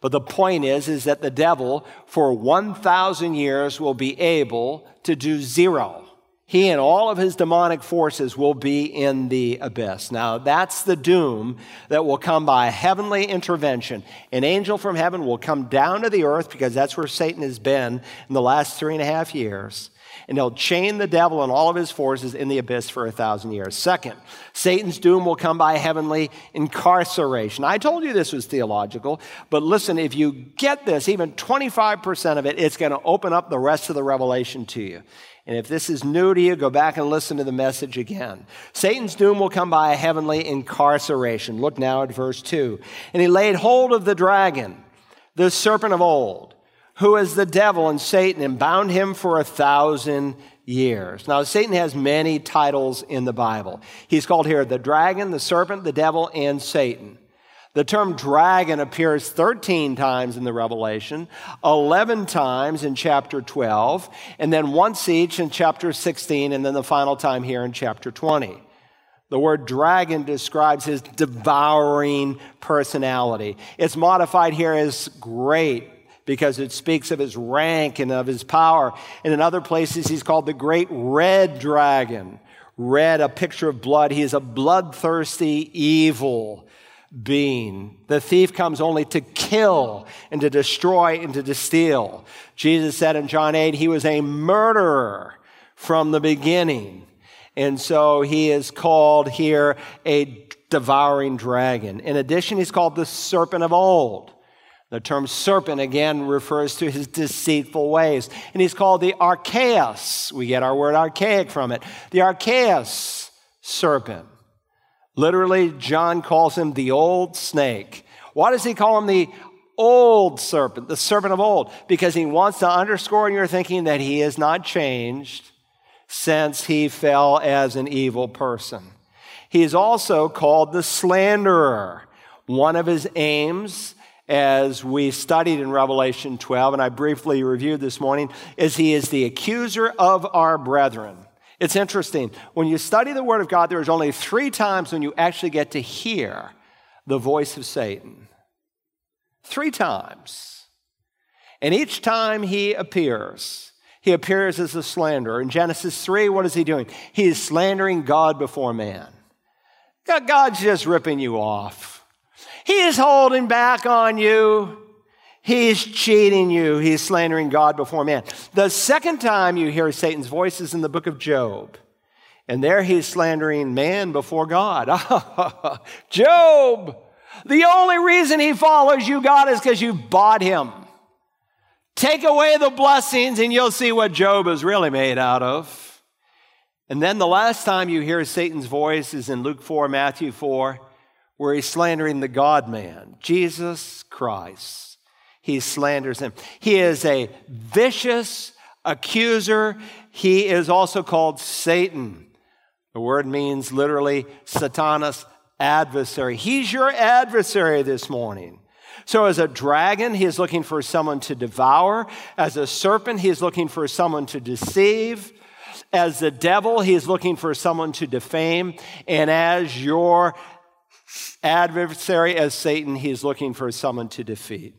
But the point is, is that the devil for 1,000 years will be able to do zero. He and all of his demonic forces will be in the abyss. Now, that's the doom that will come by heavenly intervention. An angel from heaven will come down to the earth because that's where Satan has been in the last three and a half years and he'll chain the devil and all of his forces in the abyss for a thousand years. Second, Satan's doom will come by heavenly incarceration. I told you this was theological, but listen, if you get this, even 25% of it, it's going to open up the rest of the revelation to you. And if this is new to you, go back and listen to the message again. Satan's doom will come by a heavenly incarceration. Look now at verse 2. And he laid hold of the dragon, the serpent of old who is the devil and Satan, and bound him for a thousand years. Now, Satan has many titles in the Bible. He's called here the dragon, the serpent, the devil, and Satan. The term dragon appears 13 times in the Revelation, 11 times in chapter 12, and then once each in chapter 16, and then the final time here in chapter 20. The word dragon describes his devouring personality. It's modified here as great, because it speaks of his rank and of his power. And in other places, he's called the great red dragon. Red, a picture of blood. He is a bloodthirsty, evil being. The thief comes only to kill and to destroy and to steal. Jesus said in John 8, he was a murderer from the beginning. And so he is called here a devouring dragon. In addition, he's called the serpent of old. The term serpent again refers to his deceitful ways. And he's called the archaios. We get our word archaic from it. The archaios serpent. Literally, John calls him the old snake. Why does he call him the old serpent, the serpent of old? Because he wants to underscore in your thinking that he has not changed since he fell as an evil person. He is also called the slanderer. One of his aims as we studied in Revelation 12, and I briefly reviewed this morning, is he is the accuser of our brethren. It's interesting. When you study the Word of God, there's only three times when you actually get to hear the voice of Satan. Three times. And each time he appears, he appears as a slanderer. In Genesis 3, what is he doing? He is slandering God before man. God's just ripping you off. He is holding back on you. He's cheating you. He's slandering God before man. The second time you hear Satan's voice is in the book of Job. And there he's slandering man before God. Job, the only reason he follows you, God, is because you bought him. Take away the blessings, and you'll see what Job is really made out of. And then the last time you hear Satan's voice is in Luke 4, Matthew 4, where he's slandering the God man, Jesus Christ. He slanders him. He is a vicious accuser. He is also called Satan. The word means literally Satanas adversary. He's your adversary this morning. So, as a dragon, he is looking for someone to devour. As a serpent, he is looking for someone to deceive. As the devil, he is looking for someone to defame. And as your adversary, as Satan, he is looking for someone to defeat.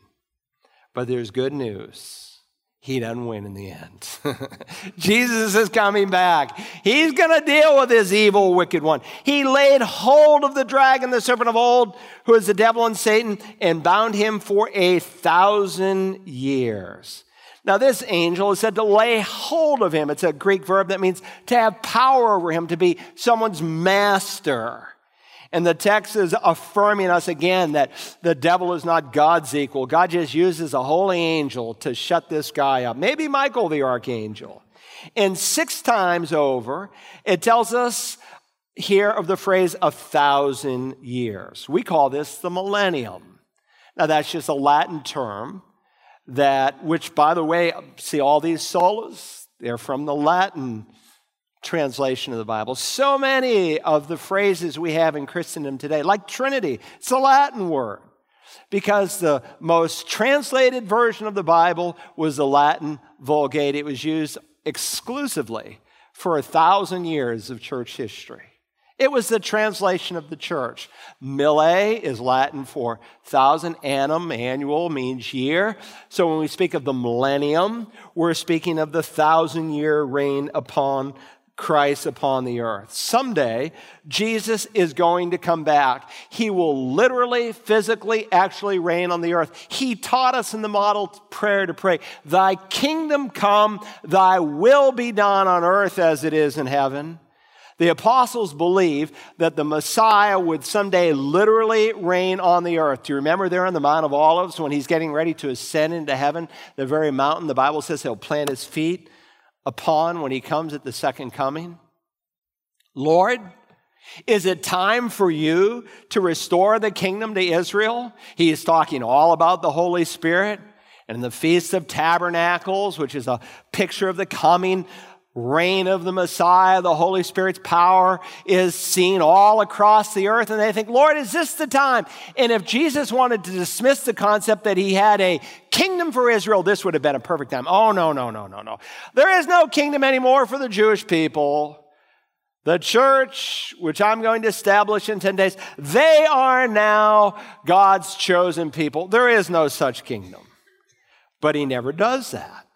But there's good news. He doesn't win in the end. Jesus is coming back. He's going to deal with this evil, wicked one. He laid hold of the dragon, the serpent of old, who is the devil and Satan, and bound him for a thousand years. Now, this angel is said to lay hold of him. It's a Greek verb that means to have power over him, to be someone's master. And the text is affirming us again that the devil is not God's equal. God just uses a holy angel to shut this guy up. Maybe Michael the archangel. And six times over, it tells us here of the phrase a thousand years. We call this the millennium. Now, that's just a Latin term that, which by the way, see all these solas, they're from the Latin translation of the Bible. So many of the phrases we have in Christendom today, like Trinity, it's a Latin word because the most translated version of the Bible was the Latin Vulgate. It was used exclusively for a thousand years of church history. It was the translation of the church. Mille is Latin for thousand, annum, annual, means year. So when we speak of the millennium, we're speaking of the thousand year reign upon Christ upon the earth. Someday, Jesus is going to come back. He will literally, physically, actually reign on the earth. He taught us in the model prayer to pray, Thy kingdom come, Thy will be done on earth as it is in heaven. The apostles believe that the Messiah would someday literally reign on the earth. Do you remember there on the Mount of Olives when he's getting ready to ascend into heaven? The very mountain, the Bible says he'll plant his feet upon when he comes at the second coming? Lord, is it time for you to restore the kingdom to Israel? He is talking all about the Holy Spirit and the Feast of Tabernacles, which is a picture of the coming reign of the Messiah, the Holy Spirit's power is seen all across the earth. And they think, Lord, is this the time? And if Jesus wanted to dismiss the concept that he had a kingdom for Israel, this would have been a perfect time. Oh, no, no, no, no, no. There is no kingdom anymore for the Jewish people. The church, which I'm going to establish in 10 days, they are now God's chosen people. There is no such kingdom. But he never does that.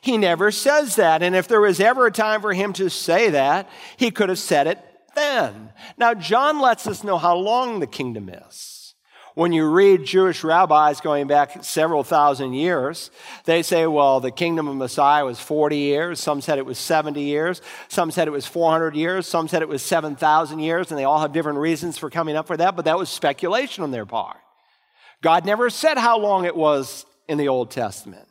He never says that. And if there was ever a time for him to say that, he could have said it then. Now, John lets us know how long the kingdom is. When you read Jewish rabbis going back several thousand years, they say, well, the kingdom of Messiah was 40 years. Some said it was 70 years. Some said it was 400 years. Some said it was 7,000 years. And they all have different reasons for coming up for that, but that was speculation on their part. God never said how long it was in the Old Testament.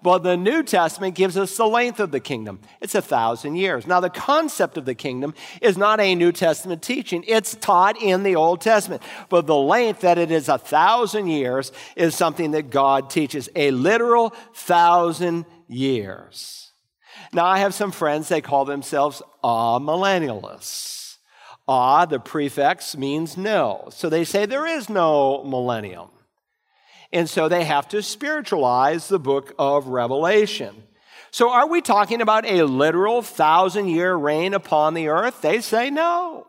But the New Testament gives us the length of the kingdom. It's a thousand years. Now, the concept of the kingdom is not a New Testament teaching, it's taught in the Old Testament. But the length that it is a thousand years is something that God teaches a literal thousand years. Now, I have some friends, they call themselves amillennialists. Ah, the prefix means no. So they say there is no millennium. And so they have to spiritualize the book of Revelation. So are we talking about a literal thousand year reign upon the earth? They say no.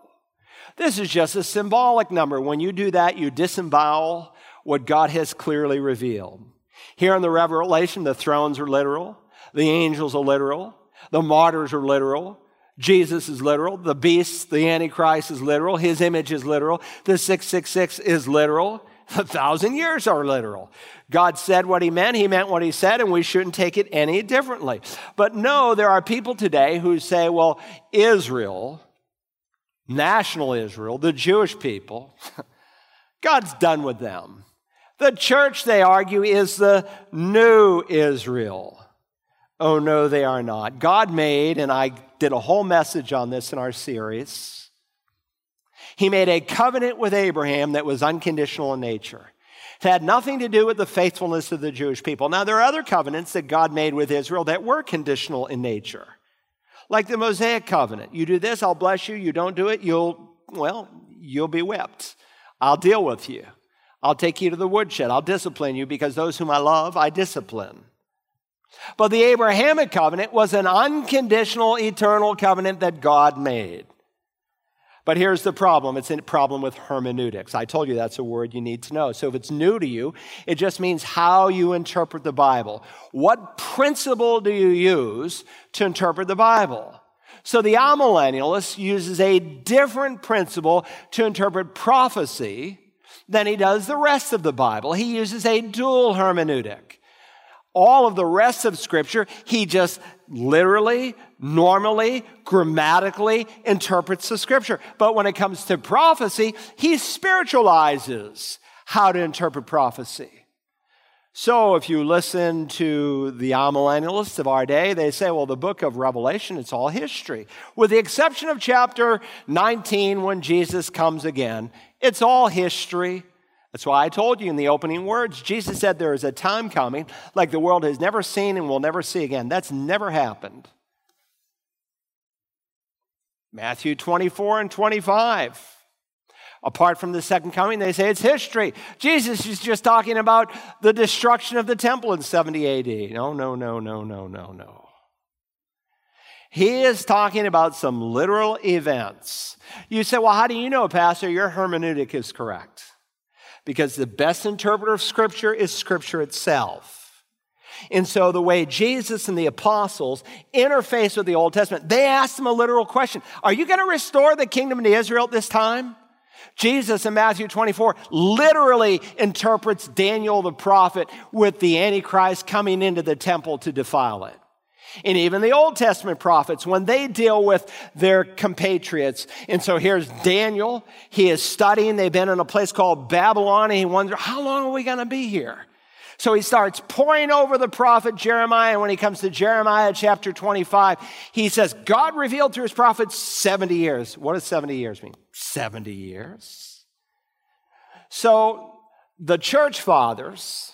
This is just a symbolic number. When you do that, you disembowel what God has clearly revealed. Here in the Revelation, the thrones are literal, the angels are literal, the martyrs are literal, Jesus is literal, the beast, the Antichrist is literal, his image is literal, the 666 is literal, a thousand years are literal. God said what he meant, he meant what he said, and we shouldn't take it any differently. But no, there are people today who say, well, Israel, national Israel, the Jewish people, God's done with them. The church, they argue, is the new Israel. Oh, no, they are not. God made, and I did a whole message on this in our series. He made a covenant with Abraham that was unconditional in nature. It had nothing to do with the faithfulness of the Jewish people. Now, there are other covenants that God made with Israel that were conditional in nature, like the Mosaic covenant. You do this, I'll bless you. You don't do it, you'll, well, you'll be whipped. I'll deal with you. I'll take you to the woodshed. I'll discipline you because those whom I love, I discipline. But the Abrahamic covenant was an unconditional, eternal covenant that God made. But here's the problem it's a problem with hermeneutics. I told you that's a word you need to know. So if it's new to you, it just means how you interpret the Bible. What principle do you use to interpret the Bible? So the amillennialist uses a different principle to interpret prophecy than he does the rest of the Bible. He uses a dual hermeneutic. All of the rest of Scripture, he just literally, normally, grammatically interprets the Scripture. But when it comes to prophecy, he spiritualizes how to interpret prophecy. So, if you listen to the amillennialists of our day, they say, well, the book of Revelation, it's all history. With the exception of chapter 19, when Jesus comes again, it's all history. That's why I told you in the opening words, Jesus said there is a time coming like the world has never seen and will never see again. That's never happened. Matthew 24 and 25. Apart from the second coming, they say it's history. Jesus is just talking about the destruction of the temple in 70 AD. No, no, no, no, no, no, no. He is talking about some literal events. You say, well, how do you know, Pastor, your hermeneutic is correct? Because the best interpreter of Scripture is Scripture itself. And so, the way Jesus and the apostles interface with the Old Testament, they asked them a literal question Are you going to restore the kingdom to Israel at this time? Jesus in Matthew 24 literally interprets Daniel the prophet with the Antichrist coming into the temple to defile it. And even the Old Testament prophets, when they deal with their compatriots. And so here's Daniel. He is studying. They've been in a place called Babylon, and he wonders, how long are we going to be here? So he starts poring over the prophet Jeremiah. And when he comes to Jeremiah chapter 25, he says, God revealed to his prophets 70 years. What does 70 years mean? 70 years. So the church fathers,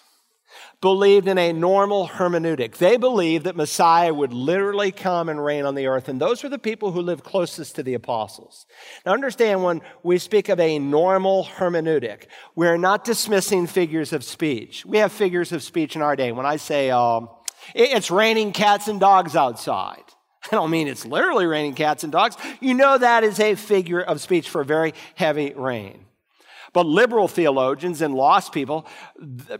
believed in a normal hermeneutic. They believed that Messiah would literally come and reign on the earth, and those were the people who lived closest to the apostles. Now, understand when we speak of a normal hermeneutic, we're not dismissing figures of speech. We have figures of speech in our day. When I say, um, it's raining cats and dogs outside, I don't mean it's literally raining cats and dogs. You know that is a figure of speech for very heavy rain. But liberal theologians and lost people,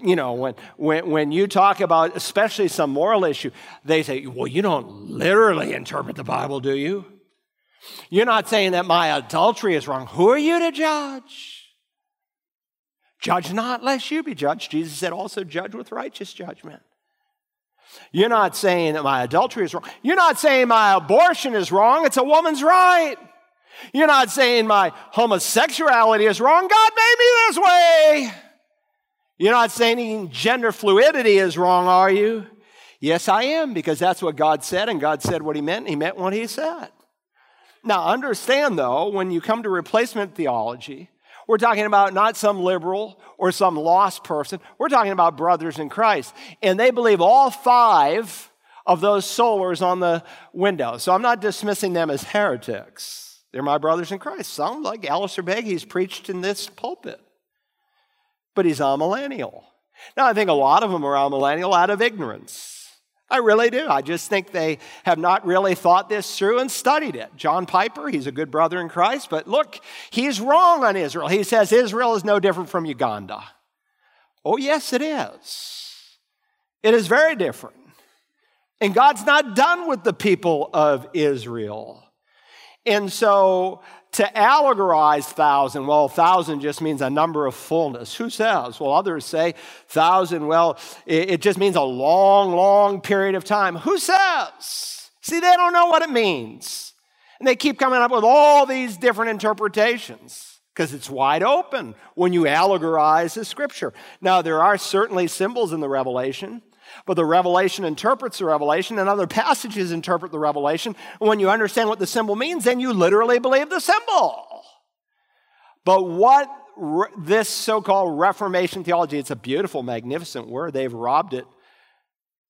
you know, when, when, when you talk about especially some moral issue, they say, well, you don't literally interpret the Bible, do you? You're not saying that my adultery is wrong. Who are you to judge? Judge not, lest you be judged. Jesus said, also judge with righteous judgment. You're not saying that my adultery is wrong. You're not saying my abortion is wrong. It's a woman's right. You're not saying my homosexuality is wrong. God made me this way. You're not saying gender fluidity is wrong, are you? Yes, I am, because that's what God said, and God said what He meant, He meant what He said. Now, understand though, when you come to replacement theology, we're talking about not some liberal or some lost person. We're talking about brothers in Christ. And they believe all five of those solas on the window. So I'm not dismissing them as heretics. They're my brothers in Christ. Some, like Alistair he's preached in this pulpit. But he's amillennial. Now, I think a lot of them are amillennial out of ignorance. I really do. I just think they have not really thought this through and studied it. John Piper, he's a good brother in Christ, but look, he's wrong on Israel. He says Israel is no different from Uganda. Oh, yes, it is. It is very different. And God's not done with the people of Israel. And so to allegorize thousand, well, thousand just means a number of fullness. Who says? Well, others say thousand, well, it, just means a long, long period of time. Who says? See, they don't know what it means. And they keep coming up with all these different interpretations. because it's wide open when you allegorize the scripture. Now, there are certainly symbols in the revelation, but the revelation interprets the revelation, and other passages interpret the revelation. And When you understand what the symbol means, then you literally believe the symbol. But what re- this so called Reformation theology, it's a beautiful, magnificent word. They've robbed it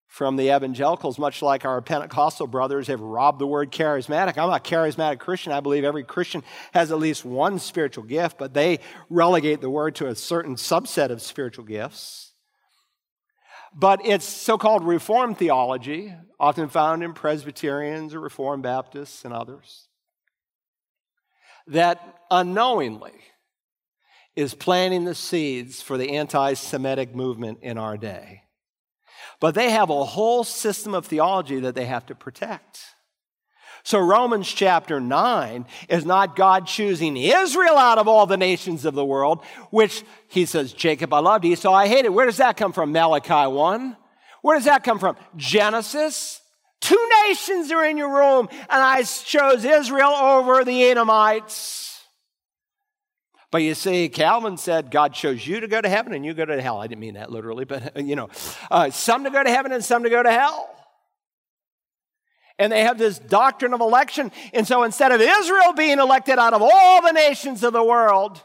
from the evangelicals, much like our Pentecostal brothers have robbed the word charismatic. I'm a charismatic Christian. I believe every Christian has at least one spiritual gift, but they relegate the word to a certain subset of spiritual gifts. But it's so called Reformed theology, often found in Presbyterians or Reformed Baptists and others, that unknowingly is planting the seeds for the anti Semitic movement in our day. But they have a whole system of theology that they have to protect. So, Romans chapter 9 is not God choosing Israel out of all the nations of the world, which he says, Jacob I loved, Esau I hated. Where does that come from? Malachi 1. Where does that come from? Genesis. Two nations are in your room, and I chose Israel over the Edomites. But you see, Calvin said God chose you to go to heaven and you go to hell. I didn't mean that literally, but you know, uh, some to go to heaven and some to go to hell. And they have this doctrine of election. And so instead of Israel being elected out of all the nations of the world,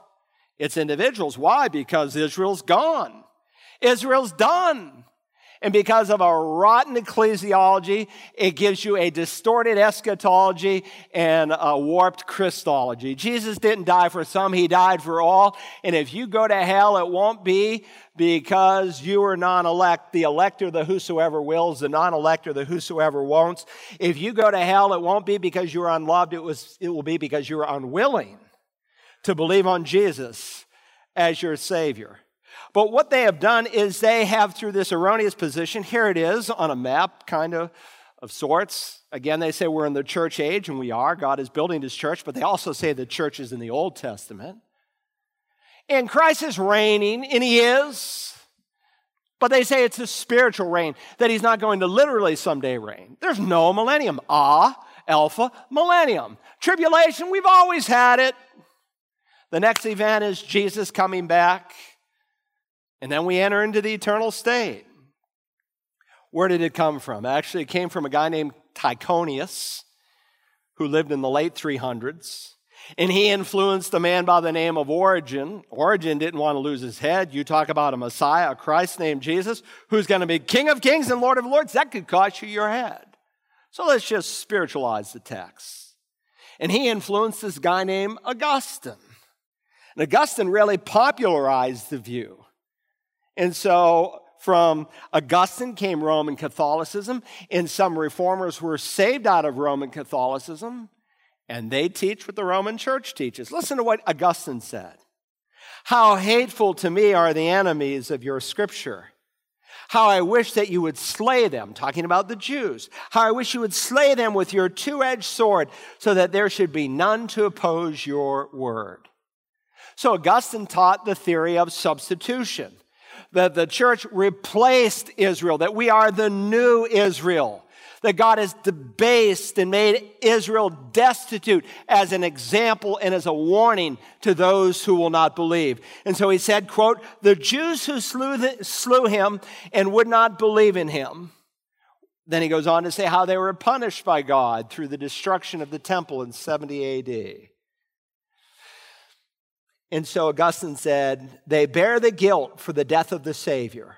it's individuals. Why? Because Israel's gone. Israel's done. And because of a rotten ecclesiology, it gives you a distorted eschatology and a warped Christology. Jesus didn't die for some, he died for all. And if you go to hell, it won't be because you are non elect. The elect are the whosoever wills, the non elect are the whosoever won't. If you go to hell, it won't be because you're unloved, it, was, it will be because you're unwilling to believe on Jesus as your Savior. But what they have done is they have, through this erroneous position, here it is on a map, kind of, of sorts. Again, they say we're in the church age, and we are. God is building his church, but they also say the church is in the Old Testament. And Christ is reigning, and he is. But they say it's a spiritual reign, that he's not going to literally someday reign. There's no millennium. Ah, Alpha, millennium. Tribulation, we've always had it. The next event is Jesus coming back. And then we enter into the eternal state. Where did it come from? Actually, it came from a guy named Tychonius who lived in the late 300s. And he influenced a man by the name of Origen. Origen didn't want to lose his head. You talk about a Messiah, a Christ named Jesus, who's going to be King of Kings and Lord of Lords. That could cost you your head. So let's just spiritualize the text. And he influenced this guy named Augustine. And Augustine really popularized the view. And so from Augustine came Roman Catholicism, and some reformers were saved out of Roman Catholicism, and they teach what the Roman church teaches. Listen to what Augustine said How hateful to me are the enemies of your scripture. How I wish that you would slay them, talking about the Jews. How I wish you would slay them with your two edged sword, so that there should be none to oppose your word. So Augustine taught the theory of substitution that the church replaced Israel, that we are the new Israel, that God has debased and made Israel destitute as an example and as a warning to those who will not believe. And so he said, quote, the Jews who slew, the, slew him and would not believe in him. Then he goes on to say how they were punished by God through the destruction of the temple in 70 AD. And so Augustine said, They bear the guilt for the death of the Savior,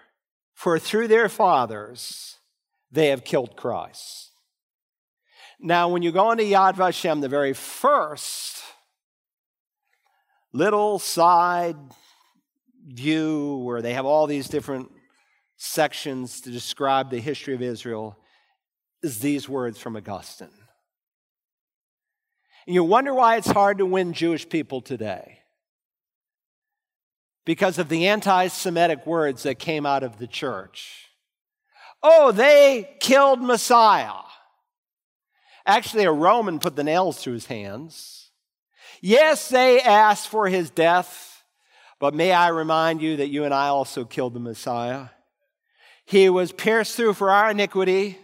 for through their fathers they have killed Christ. Now, when you go into Yad Vashem, the very first little side view where they have all these different sections to describe the history of Israel is these words from Augustine. And you wonder why it's hard to win Jewish people today because of the anti Semitic words that came out of the church. Oh, they killed Messiah. Actually, a Roman put the nails through his hands. Yes, they asked for his death, but may I remind you that you and I also killed the Messiah. He was pierced through for our iniquity.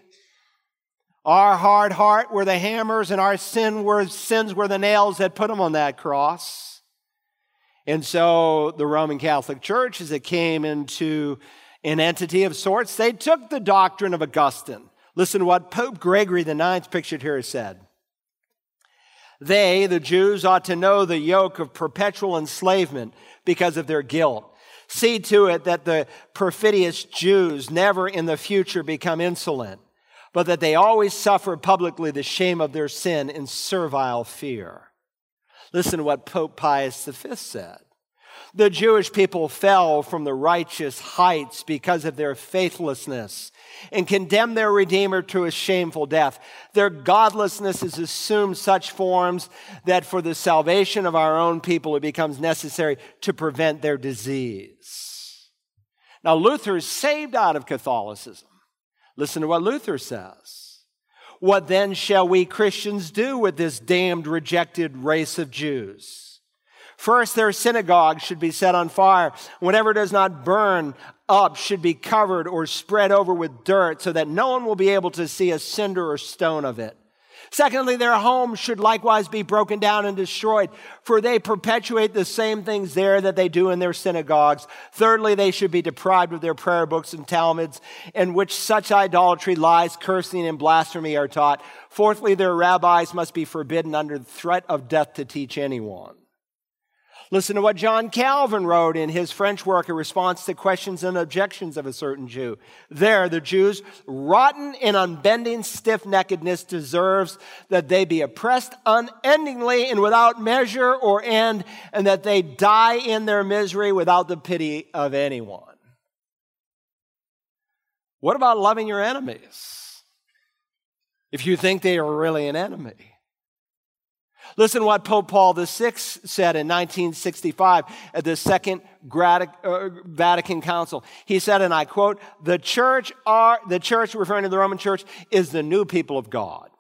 Our hard heart were the hammers, and our sin were, sins were the nails that put him on that cross. And so the Roman Catholic Church, as it came into an entity of sorts, they took the doctrine of Augustine. Listen to what Pope Gregory IX, pictured here, said. They, the Jews, ought to know the yoke of perpetual enslavement because of their guilt. See to it that the perfidious Jews never in the future become insolent, but that they always suffer publicly the shame of their sin in servile fear. Listen to what Pope Pius V said. The Jewish people fell from the righteous heights because of their faithlessness and condemned their Redeemer to a shameful death. Their godlessness has assumed such forms that for the salvation of our own people, it becomes necessary to prevent their disease. Now, Luther is saved out of Catholicism. Listen to what Luther says. What then shall we Christians do with this damned, rejected race of Jews? First, their synagogue should be set on fire. Whatever does not burn up should be covered or spread over with dirt so that no one will be able to see a cinder or stone of it. Secondly, their homes should likewise be broken down and destroyed, for they perpetuate the same things there that they do in their synagogues. Thirdly, they should be deprived of their prayer books and Talmuds, in which such idolatry, lies, cursing, and blasphemy are taught. Fourthly, their rabbis must be forbidden under threat of death to teach anyone. Listen to what John Calvin wrote in his French work in response to questions and objections of a certain Jew. There, the Jews, rotten and unbending stiff neckedness, deserves that they be oppressed unendingly and without measure or end, and that they die in their misery without the pity of anyone. What about loving your enemies? If you think they are really an enemy. Listen what Pope Paul VI said in 1965 at the Second uh, Vatican Council. He said, and I quote, the church are, the church, referring to the Roman church, is the new people of God.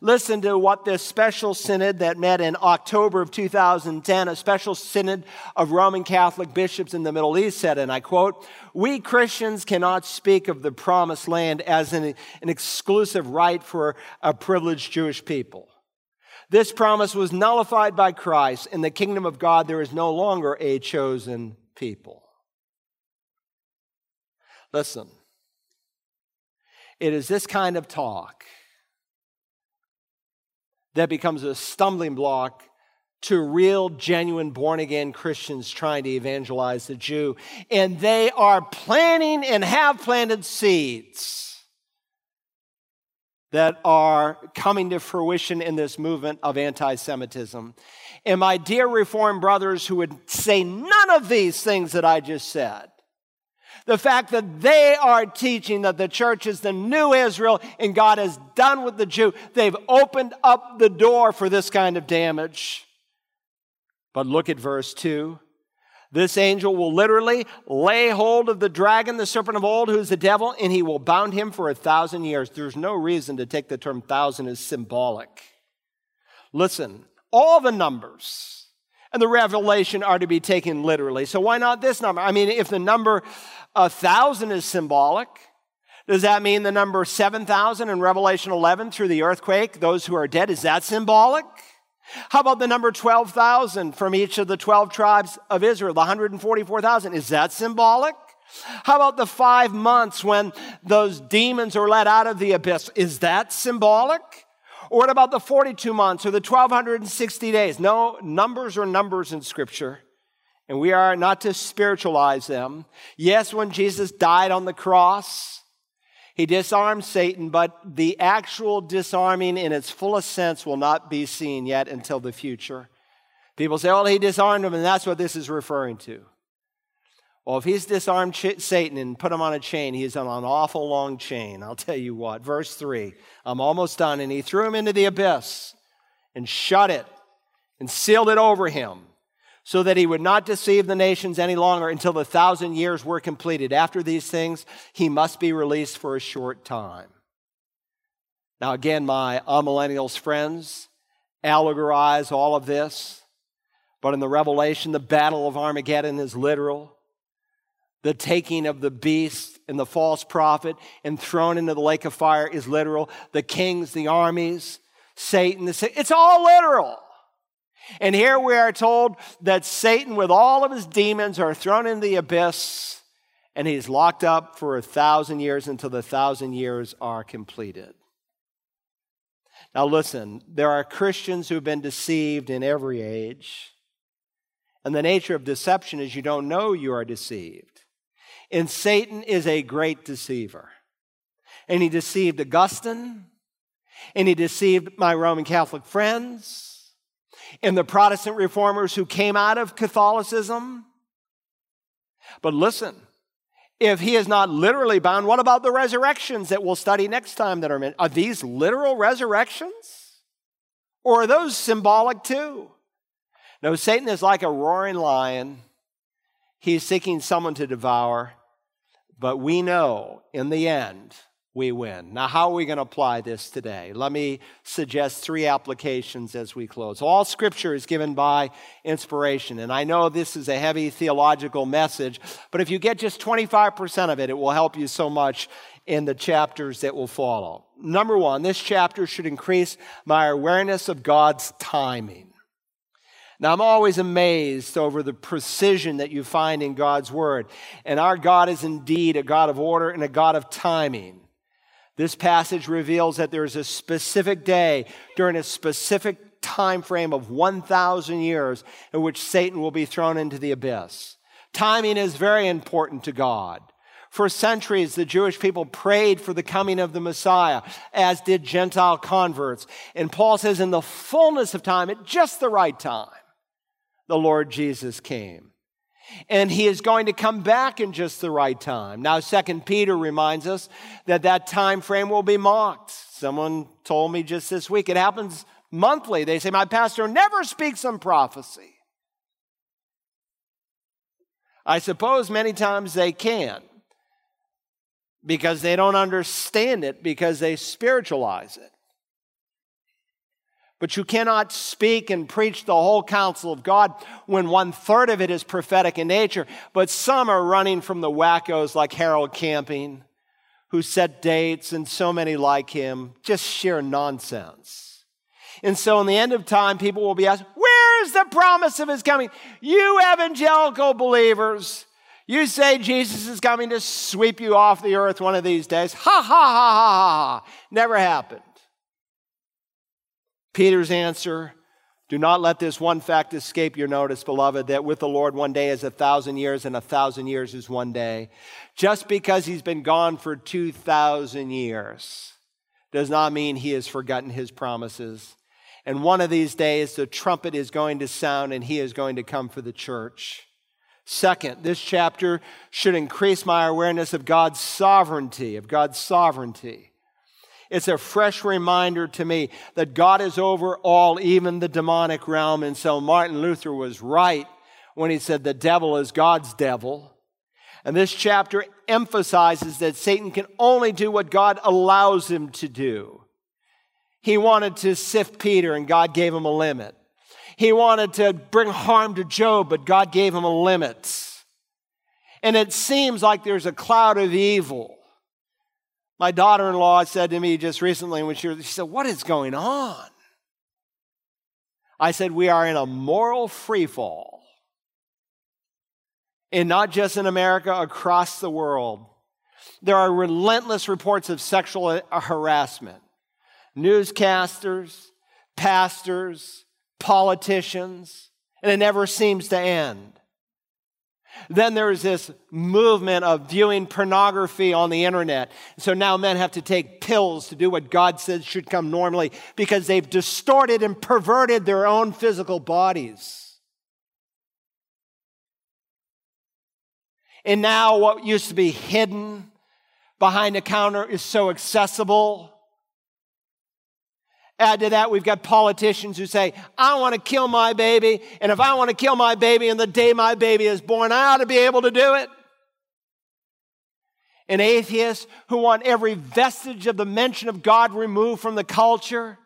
Listen to what this special synod that met in October of 2010, a special synod of Roman Catholic bishops in the Middle East said, and I quote, We Christians cannot speak of the promised land as an, an exclusive right for a privileged Jewish people. This promise was nullified by Christ. In the kingdom of God, there is no longer a chosen people. Listen, it is this kind of talk that becomes a stumbling block to real, genuine, born again Christians trying to evangelize the Jew. And they are planting and have planted seeds that are coming to fruition in this movement of anti Semitism. And my dear Reformed brothers who would say none of these things that I just said, the fact that they are teaching that the church is the new Israel and God is done with the Jew, they've opened up the door for this kind of damage. But look at verse 2. This angel will literally lay hold of the dragon, the serpent of old, who's the devil, and he will bound him for a thousand years. There's no reason to take the term thousand as symbolic. Listen, all the numbers and the revelation are to be taken literally. So why not this number? I mean, if the number a thousand is symbolic, does that mean the number 7,000 in Revelation 11 through the earthquake, those who are dead, is that symbolic? How about the number 12,000 from each of the 12 tribes of Israel, the 144,000? Is that symbolic? How about the five months when those demons are let out of the abyss? Is that symbolic? Or what about the 42 months or the 1260 days? No, numbers are numbers in Scripture, and we are not to spiritualize them. Yes, when Jesus died on the cross, he disarmed Satan, but the actual disarming in its fullest sense will not be seen yet until the future. People say, oh, he disarmed him, and that's what this is referring to. Well, if he's disarmed Satan and put him on a chain, he's on an awful long chain. I'll tell you what. Verse 3 I'm almost done. And he threw him into the abyss and shut it and sealed it over him so that he would not deceive the nations any longer until the thousand years were completed. After these things, he must be released for a short time. Now, again, my amillennials friends allegorize all of this, but in the Revelation, the battle of Armageddon is literal. The taking of the beast and the false prophet and thrown into the lake of fire is literal. The kings, the armies, Satan, the, it's all literal. And here we are told that Satan, with all of his demons, are thrown in the abyss and he's locked up for a thousand years until the thousand years are completed. Now, listen, there are Christians who've been deceived in every age. And the nature of deception is you don't know you are deceived. And Satan is a great deceiver. And he deceived Augustine, and he deceived my Roman Catholic friends, and the Protestant reformers who came out of Catholicism. But listen, if he is not literally bound, what about the resurrections that we'll study next time that are meant? Are these literal resurrections? Or are those symbolic too? No, Satan is like a roaring lion. He's seeking someone to devour, but we know in the end we win. Now, how are we going to apply this today? Let me suggest three applications as we close. All scripture is given by inspiration, and I know this is a heavy theological message, but if you get just 25% of it, it will help you so much in the chapters that will follow. Number one, this chapter should increase my awareness of God's timing. Now, I'm always amazed over the precision that you find in God's word. And our God is indeed a God of order and a God of timing. This passage reveals that there is a specific day during a specific time frame of 1,000 years in which Satan will be thrown into the abyss. Timing is very important to God. For centuries, the Jewish people prayed for the coming of the Messiah, as did Gentile converts. And Paul says, in the fullness of time, at just the right time, the Lord Jesus came and he is going to come back in just the right time. Now, Second Peter reminds us that that time frame will be mocked. Someone told me just this week it happens monthly. They say, My pastor never speaks on prophecy. I suppose many times they can because they don't understand it because they spiritualize it. But you cannot speak and preach the whole counsel of God when one third of it is prophetic in nature. But some are running from the wackos like Harold Camping, who set dates, and so many like him. Just sheer nonsense. And so, in the end of time, people will be asked, Where's the promise of his coming? You evangelical believers, you say Jesus is coming to sweep you off the earth one of these days. Ha ha ha ha ha. ha. Never happened. Peter's answer do not let this one fact escape your notice, beloved, that with the Lord one day is a thousand years and a thousand years is one day. Just because he's been gone for 2,000 years does not mean he has forgotten his promises. And one of these days, the trumpet is going to sound and he is going to come for the church. Second, this chapter should increase my awareness of God's sovereignty, of God's sovereignty. It's a fresh reminder to me that God is over all, even the demonic realm. And so Martin Luther was right when he said the devil is God's devil. And this chapter emphasizes that Satan can only do what God allows him to do. He wanted to sift Peter, and God gave him a limit. He wanted to bring harm to Job, but God gave him a limit. And it seems like there's a cloud of evil my daughter in law said to me just recently when she, she said, What is going on? I said, We are in a moral free fall. And not just in America, across the world. There are relentless reports of sexual harassment. Newscasters, pastors, politicians, and it never seems to end. Then there's this movement of viewing pornography on the internet. So now men have to take pills to do what God says should come normally because they've distorted and perverted their own physical bodies. And now what used to be hidden behind a counter is so accessible. Add to that, we've got politicians who say, I want to kill my baby, and if I want to kill my baby and the day my baby is born, I ought to be able to do it. And atheists who want every vestige of the mention of God removed from the culture.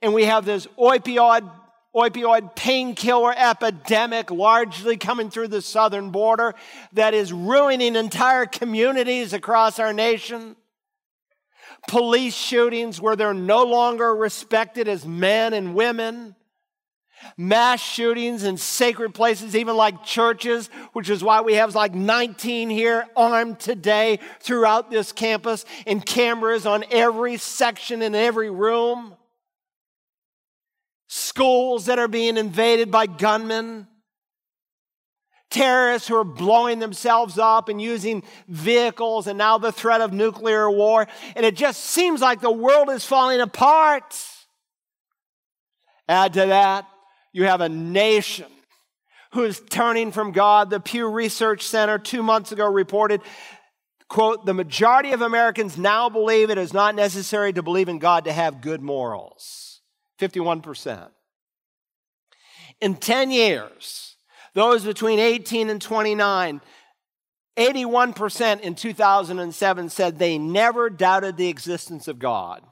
And we have this opioid, opioid painkiller epidemic largely coming through the southern border that is ruining entire communities across our nation police shootings where they're no longer respected as men and women, mass shootings in sacred places, even like churches, which is why we have like 19 here armed today throughout this campus and cameras on every section in every room. Schools that are being invaded by gunmen. Terrorists who are blowing themselves up and using vehicles, and now the threat of nuclear war. And it just seems like the world is falling apart. Add to that you have a nation who is turning from God. The Pew Research Center two months ago reported, quote, the majority of Americans now believe it is not necessary to believe in God to have good morals. 51%. In 10 years, those between 18 and 29, 81% in 2007 said they never doubted the existence of God.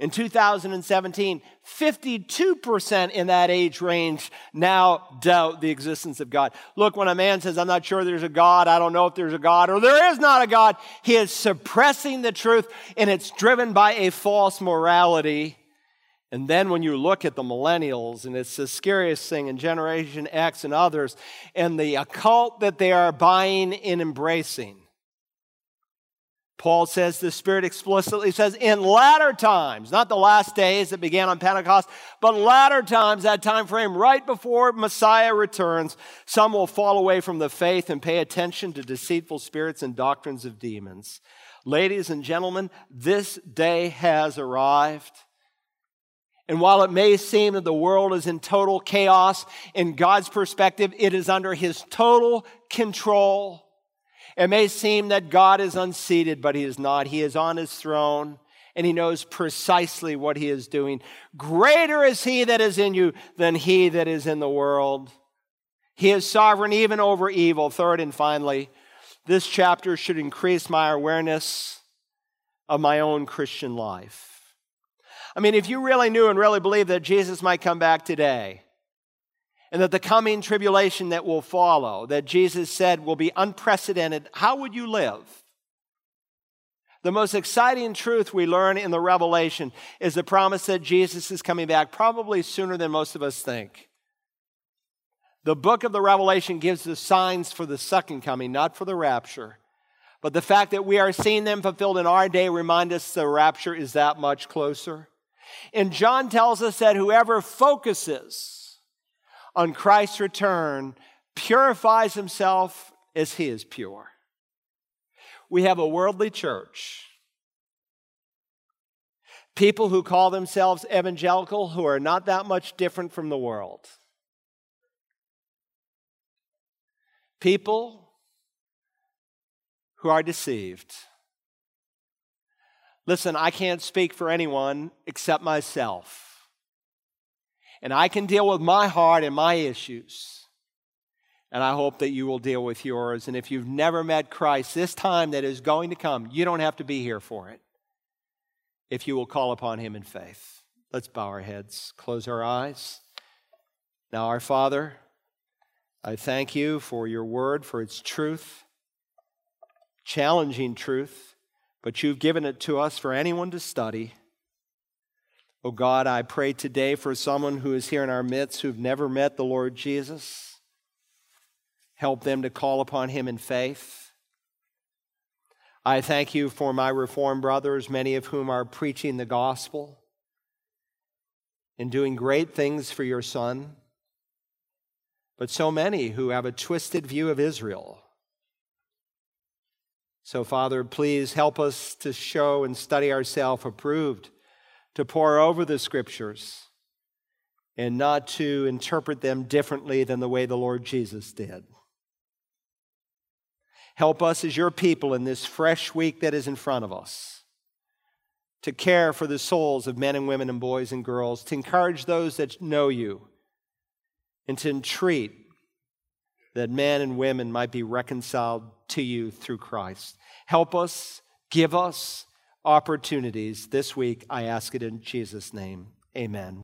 In 2017, 52% in that age range now doubt the existence of God. Look, when a man says, I'm not sure there's a God, I don't know if there's a God, or there is not a God, he is suppressing the truth and it's driven by a false morality. And then when you look at the millennials, and it's the scariest thing in Generation X and others, and the occult that they are buying and embracing. Paul says the Spirit explicitly says in latter times, not the last days that began on Pentecost, but latter times, that time frame right before Messiah returns, some will fall away from the faith and pay attention to deceitful spirits and doctrines of demons. Ladies and gentlemen, this day has arrived. And while it may seem that the world is in total chaos, in God's perspective, it is under His total control. It may seem that God is unseated, but He is not. He is on His throne and He knows precisely what He is doing. Greater is He that is in you than He that is in the world. He is sovereign even over evil. Third and finally, this chapter should increase my awareness of my own Christian life. I mean, if you really knew and really believed that Jesus might come back today, and that the coming tribulation that will follow, that Jesus said will be unprecedented, how would you live? The most exciting truth we learn in the Revelation is the promise that Jesus is coming back, probably sooner than most of us think. The book of the Revelation gives the signs for the second coming, not for the rapture. But the fact that we are seeing them fulfilled in our day remind us the rapture is that much closer. And John tells us that whoever focuses on Christ's return purifies himself as he is pure. We have a worldly church. People who call themselves evangelical who are not that much different from the world. People who are deceived. Listen, I can't speak for anyone except myself. And I can deal with my heart and my issues. And I hope that you will deal with yours. And if you've never met Christ, this time that is going to come, you don't have to be here for it. If you will call upon him in faith. Let's bow our heads, close our eyes. Now, our Father, I thank you for your word, for its truth, challenging truth, but you've given it to us for anyone to study. Oh God, I pray today for someone who is here in our midst who've never met the Lord Jesus. Help them to call upon him in faith. I thank you for my Reformed brothers, many of whom are preaching the gospel and doing great things for your Son, but so many who have a twisted view of Israel. So, Father, please help us to show and study ourselves approved to pore over the scriptures and not to interpret them differently than the way the Lord Jesus did. Help us as your people in this fresh week that is in front of us to care for the souls of men and women and boys and girls, to encourage those that know you, and to entreat that men and women might be reconciled to you through Christ. Help us, give us, opportunities this week. I ask it in Jesus' name. Amen.